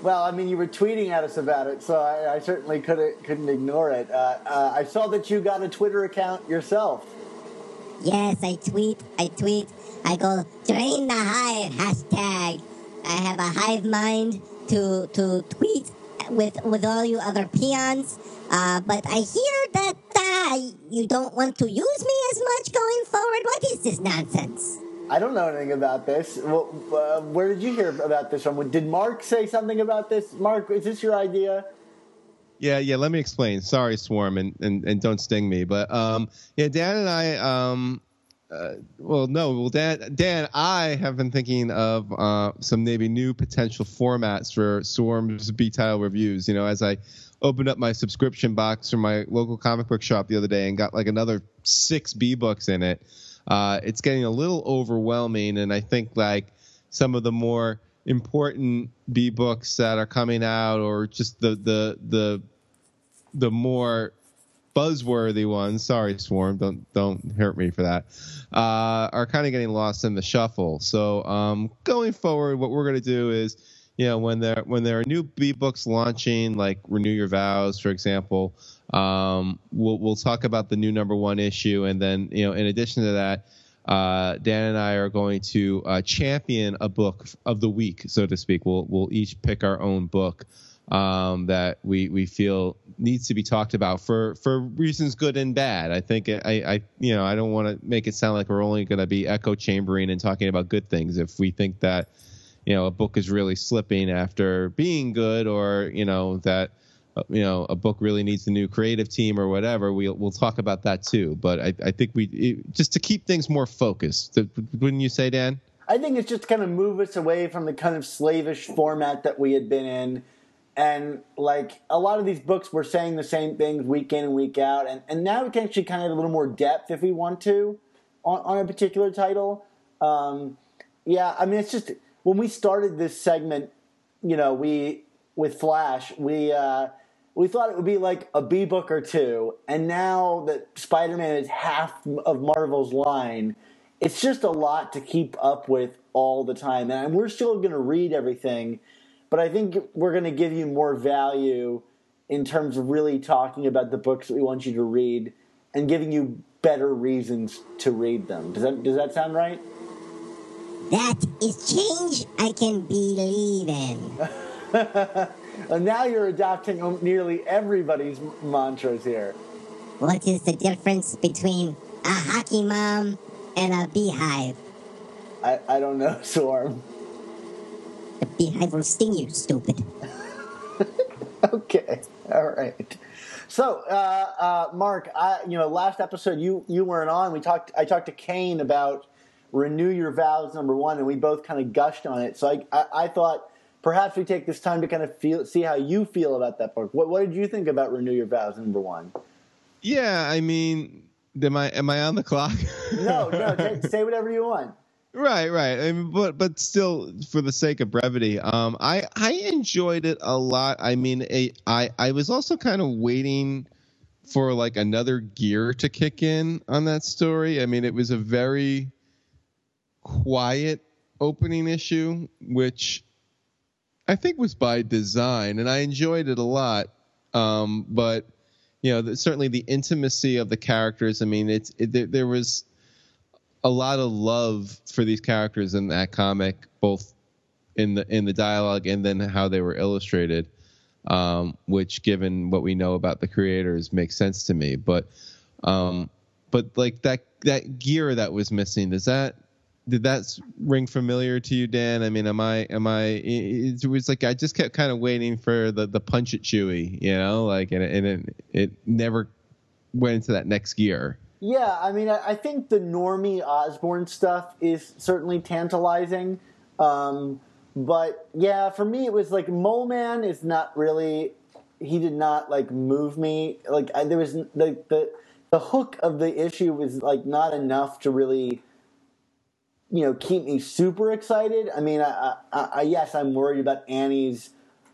Well, I mean, you were tweeting at us about it, so I, I certainly couldn't couldn't ignore it. Uh, uh, I saw that you got a Twitter account yourself. Yes, I tweet, I tweet, I go, drain the hive, hashtag. I have a hive mind to, to tweet with, with all you other peons. Uh, but I hear that uh, you don't want to use me as much going forward. What is this nonsense? I don't know anything about this. Well, uh, where did you hear about this from? Did Mark say something about this? Mark, is this your idea? Yeah, yeah. Let me explain. Sorry, Swarm, and, and, and don't sting me. But um, yeah, Dan and I, um, uh, well, no, well, Dan, Dan, I have been thinking of uh, some maybe new potential formats for Swarm's B-Title reviews. You know, as I opened up my subscription box from my local comic book shop the other day and got like another six B books in it. Uh, it's getting a little overwhelming, and I think like some of the more important B books that are coming out, or just the the the the more buzzworthy ones. Sorry, Swarm, don't don't hurt me for that. Uh, are kind of getting lost in the shuffle. So um, going forward, what we're going to do is, you know, when there when there are new B books launching, like Renew Your Vows, for example, um, we'll we'll talk about the new number one issue, and then you know, in addition to that. Uh, Dan and I are going to uh, champion a book of the week, so to speak. We'll we'll each pick our own book um, that we we feel needs to be talked about for for reasons good and bad. I think I I you know I don't want to make it sound like we're only going to be echo chambering and talking about good things. If we think that you know a book is really slipping after being good, or you know that uh, you know a book really needs a new creative team or whatever, we'll we'll talk about that too. But I I think we it, just to keep things more focused. Wouldn't you say, Dan? I think it's just kind of move us away from the kind of slavish format that we had been in. And like a lot of these books were saying the same things week in and week out. And, and now we can actually kind of have a little more depth if we want to on, on a particular title. Um, yeah, I mean, it's just when we started this segment, you know, we, with Flash, we, uh, we thought it would be like a B book or two. And now that Spider Man is half of Marvel's line, it's just a lot to keep up with all the time. And we're still going to read everything, but I think we're going to give you more value in terms of really talking about the books that we want you to read and giving you better reasons to read them. Does that does that sound right? That is change I can believe in. and now you're adopting nearly everybody's mantras here. What is the difference between a hockey mom and a beehive? I, I don't know, Swarm. The beehive will sting you, stupid. okay, all right. So, uh, uh, Mark, I, you know, last episode you you weren't on. We talked. I talked to Kane about renew your vows number one, and we both kind of gushed on it. So I, I, I thought perhaps we take this time to kind of feel, see how you feel about that book. What, what did you think about renew your vows number one? Yeah, I mean, am I am I on the clock? no, no. Say, say whatever you want. Right, right. I mean, but but still, for the sake of brevity, um, I I enjoyed it a lot. I mean, a, I I was also kind of waiting for like another gear to kick in on that story. I mean, it was a very quiet opening issue, which I think was by design, and I enjoyed it a lot. Um, but you know, the, certainly the intimacy of the characters. I mean, it's it, there, there was a lot of love for these characters in that comic, both in the in the dialogue and then how they were illustrated. Um, which, given what we know about the creators, makes sense to me. But, um, but like that that gear that was missing, does that did that ring familiar to you, Dan? I mean, am I am I? It was like I just kept kind of waiting for the the punch at Chewy, you know, like and, and it, it never went into that next gear. Yeah, I mean, I, I think the normie Osborn stuff is certainly tantalizing, um, but yeah, for me it was like Mole Man is not really. He did not like move me. Like I, there was the the the hook of the issue was like not enough to really you know keep me super excited. I mean, I, I, I yes, I'm worried about Annie's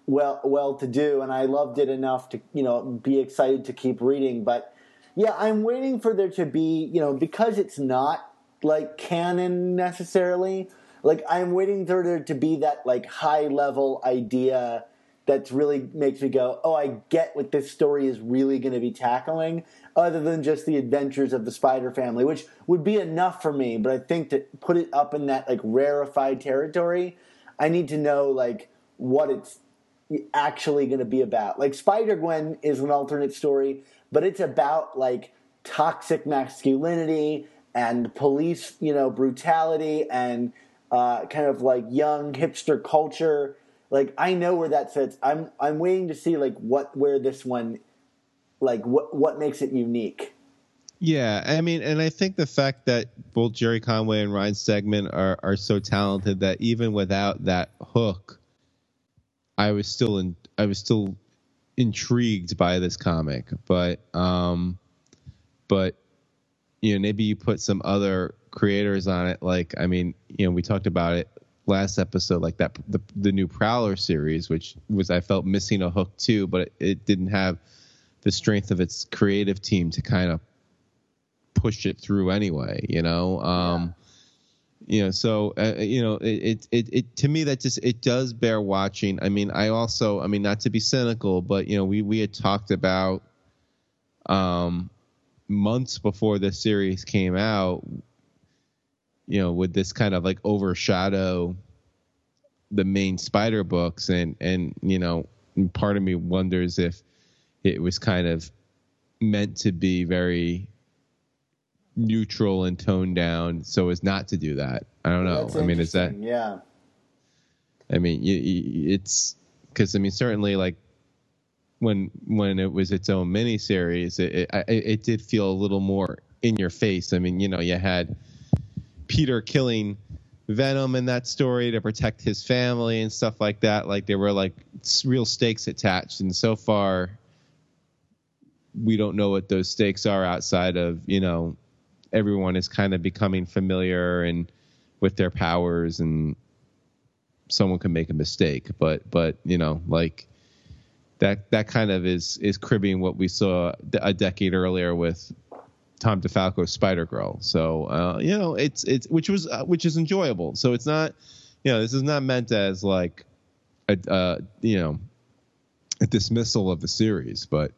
well well to do, and I loved it enough to you know be excited to keep reading. But yeah, I'm waiting for there to be you know because it's not like canon necessarily. Like I'm waiting for there to be that like high level idea that really makes me go, oh, I get what this story is really going to be tackling, other than just the adventures of the Spider Family, which would be enough for me. But I think to put it up in that like rarefied territory, I need to know like what it's actually going to be about. Like Spider Gwen is an alternate story, but it's about like toxic masculinity and police, you know, brutality and uh, kind of like young hipster culture like I know where that fits. I'm I'm waiting to see like what where this one like what what makes it unique. Yeah, I mean, and I think the fact that both Gerry Conway and Ryan Stegman are are so talented that even without that hook, I was still in I was still intrigued by this comic. But um, but you know maybe you put some other creators on it. Like I mean, you know, we talked about it last episode, like that the the new Prowler series, which was I felt missing a hook too, but it, it didn't have the strength of its creative team to kind of push it through anyway. You know. Um, you know so uh, you know it, it it to me that just it does bear watching i mean i also i mean not to be cynical but you know we we had talked about um months before the series came out you know would this kind of like overshadow the main spider books and and you know part of me wonders if it was kind of meant to be very neutral and toned down so as not to do that i don't know That's i mean is that yeah. I mean, it's because I mean, certainly like when when it was its own miniseries, it, it it did feel a little more in your face. I mean, you know, you had Peter killing Venom in that story to protect his family and stuff like that. Like there were like real stakes attached, and so far we don't know what those stakes are outside of you know everyone is kind of becoming familiar and with their powers and someone can make a mistake but but you know like that that kind of is is cribbing what we saw a decade earlier with Tom DeFalco's Spider Girl. So uh, you know it's it's which was uh, which is enjoyable. So it's not you know this is not meant as like a uh, you know a dismissal of the series, but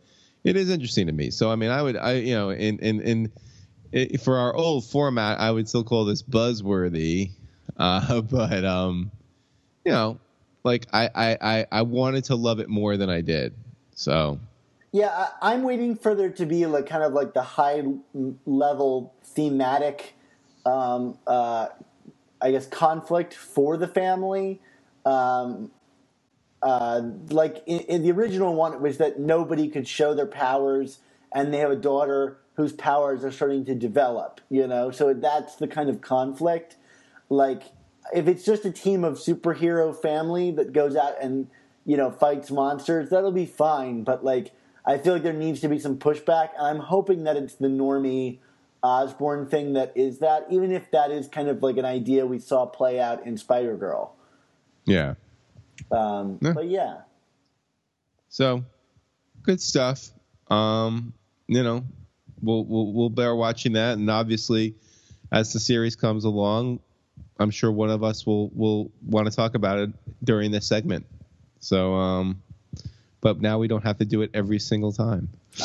it is interesting to me. So I mean I would I you know in in in i for our old format I would still call this buzzworthy, uh, but um you know like I, I I I wanted to love it more than I did. So Yeah, I, I'm waiting for there to be like kind of like the high level thematic, um, uh, I guess, conflict for the family. Um, uh, like in, in the original one, it was that nobody could show their powers, and they have a daughter whose powers are starting to develop. You know, so that's the kind of conflict. Like, if it's just a team of superhero family that goes out and you know fights monsters, that'll be fine. But like, I feel like there needs to be some pushback, and I'm hoping that it's the normie Osborn thing that is that, even if that is kind of like an idea we saw play out in Spider Girl. yeah. Um, Yeah. But yeah, So good stuff. Um, you know, we'll we'll we'll bear watching that, and obviously, as the series comes along, I'm sure one of us will will want to talk about it during this segment. So, um, but now we don't have to do it every single time.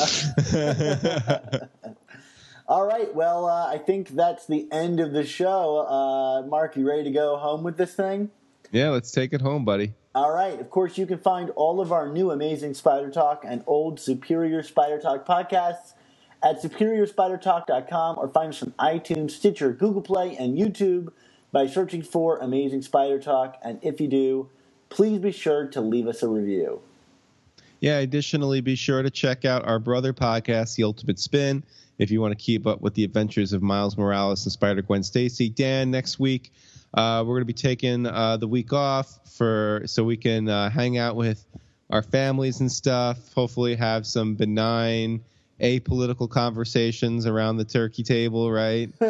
All right. Well, uh, I think that's the end of the show. Uh, Mark, you ready to go home with this thing? Yeah, let's take it home, buddy. All right. Of course, you can find all of our new Amazing Spider Talk and old Superior Spider Talk podcasts at superiorspidertalk.com or find us on iTunes, Stitcher, Google Play, and YouTube by searching for Amazing Spider Talk. And if you do, please be sure to leave us a review. Yeah, additionally, be sure to check out our brother podcast, The Ultimate Spin, if you want to keep up with the adventures of Miles Morales and Spider Gwen Stacy. Dan, next week, we're going to be taking uh, the week off for so we can uh, hang out with our families and stuff. Hopefully, have some benign apolitical conversations around the turkey table, right?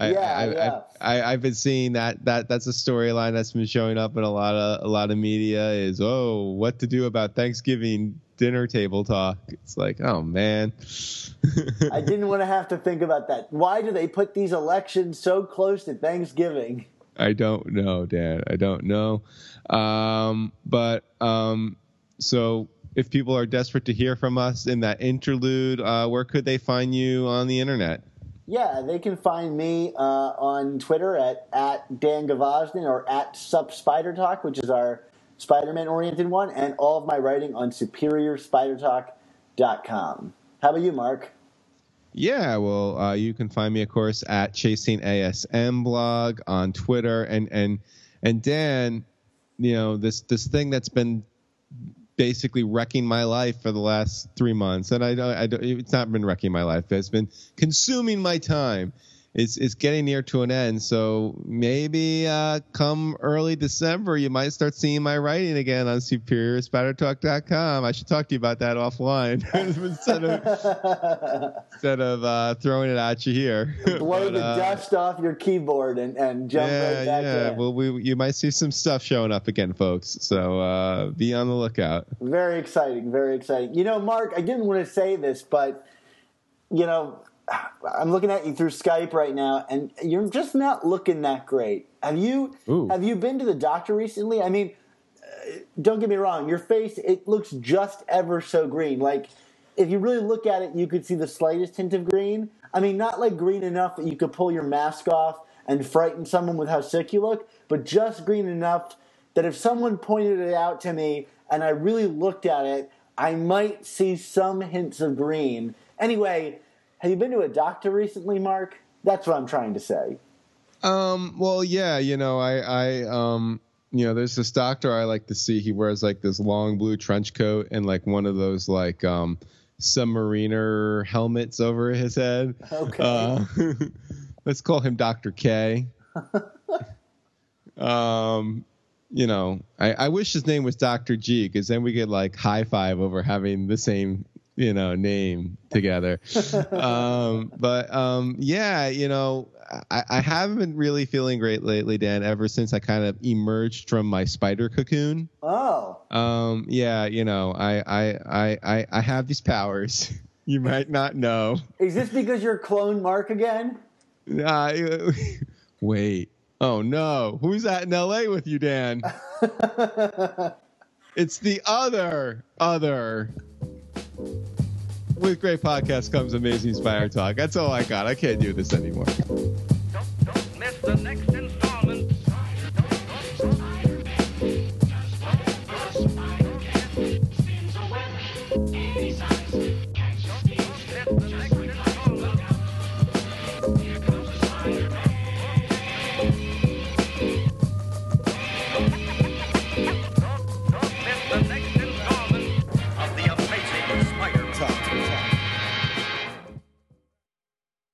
I, Yeah, I, yeah. I, I, I've been seeing that that that's a storyline that's been showing up in a lot of a lot of media. Is oh, what to do about Thanksgiving dinner table talk? It's like, oh man. I didn't want to have to think about that. Why do they put these elections so close to Thanksgiving? I don't know, Dan. I don't know. Um, but um, so if people are desperate to hear from us in that interlude, uh, where could they find you on the internet? Yeah, they can find me uh, on Twitter at, at Dan Gvozden or at Sup Spider Talk, which is our Spider Man oriented one, and all of my writing on SuperiorSpiderTalk.com. How about you, Mark? Yeah, well, uh, you can find me, of course, at Chasing ASM blog on Twitter, and and and Dan, you know this this thing that's been basically wrecking my life for the last three months, and I I don't it's not been wrecking my life, it's been consuming my time. It's it's getting near to an end, so maybe uh, come early December, you might start seeing my writing again on SuperiorSpiderTalk.com. I should talk to you about that offline instead of instead of uh, throwing it at you here. Blow But, the uh, dust off your keyboard and, and jump yeah, right back yeah. in. Well, we you might see some stuff showing up again, folks. So uh, be on the lookout. Very exciting, very exciting. You know, Mark, I didn't want to say this, but you know, I'm looking at you through Skype right now, and you're just not looking that great. Have you Ooh. have you been to the doctor recently? I mean, uh, don't get me wrong, your face it looks just ever so green. Like if you really look at it, you could see the slightest hint of green. I mean, not like green enough that you could pull your mask off and frighten someone with how sick you look, but just green enough that if someone pointed it out to me and I really looked at it, I might see some hints of green. Anyway, have you been to a doctor recently, Mark? That's what I'm trying to say. Um. Well, yeah. You know, I, I, um, you know, there's this doctor I like to see. He wears like this long blue trench coat and like one of those like um submariner helmets over his head. Okay. Uh, let's call him Doctor K. um. You know, I, I wish his name was Doctor G because then we could like high five over having the same you know name together. um, but um, yeah, you know, I, I haven't been really feeling great lately, Dan. Ever since I kind of emerged from my spider cocoon. Oh. Um, yeah, you know, I I I I, I have these powers. you might not know. Is this because you're clone Mark again? Uh, wait. Oh no, who's that in L.A. with you, Dan? it's the other other. With great podcast comes amazing spider talk. That's all I got. I can't do this anymore.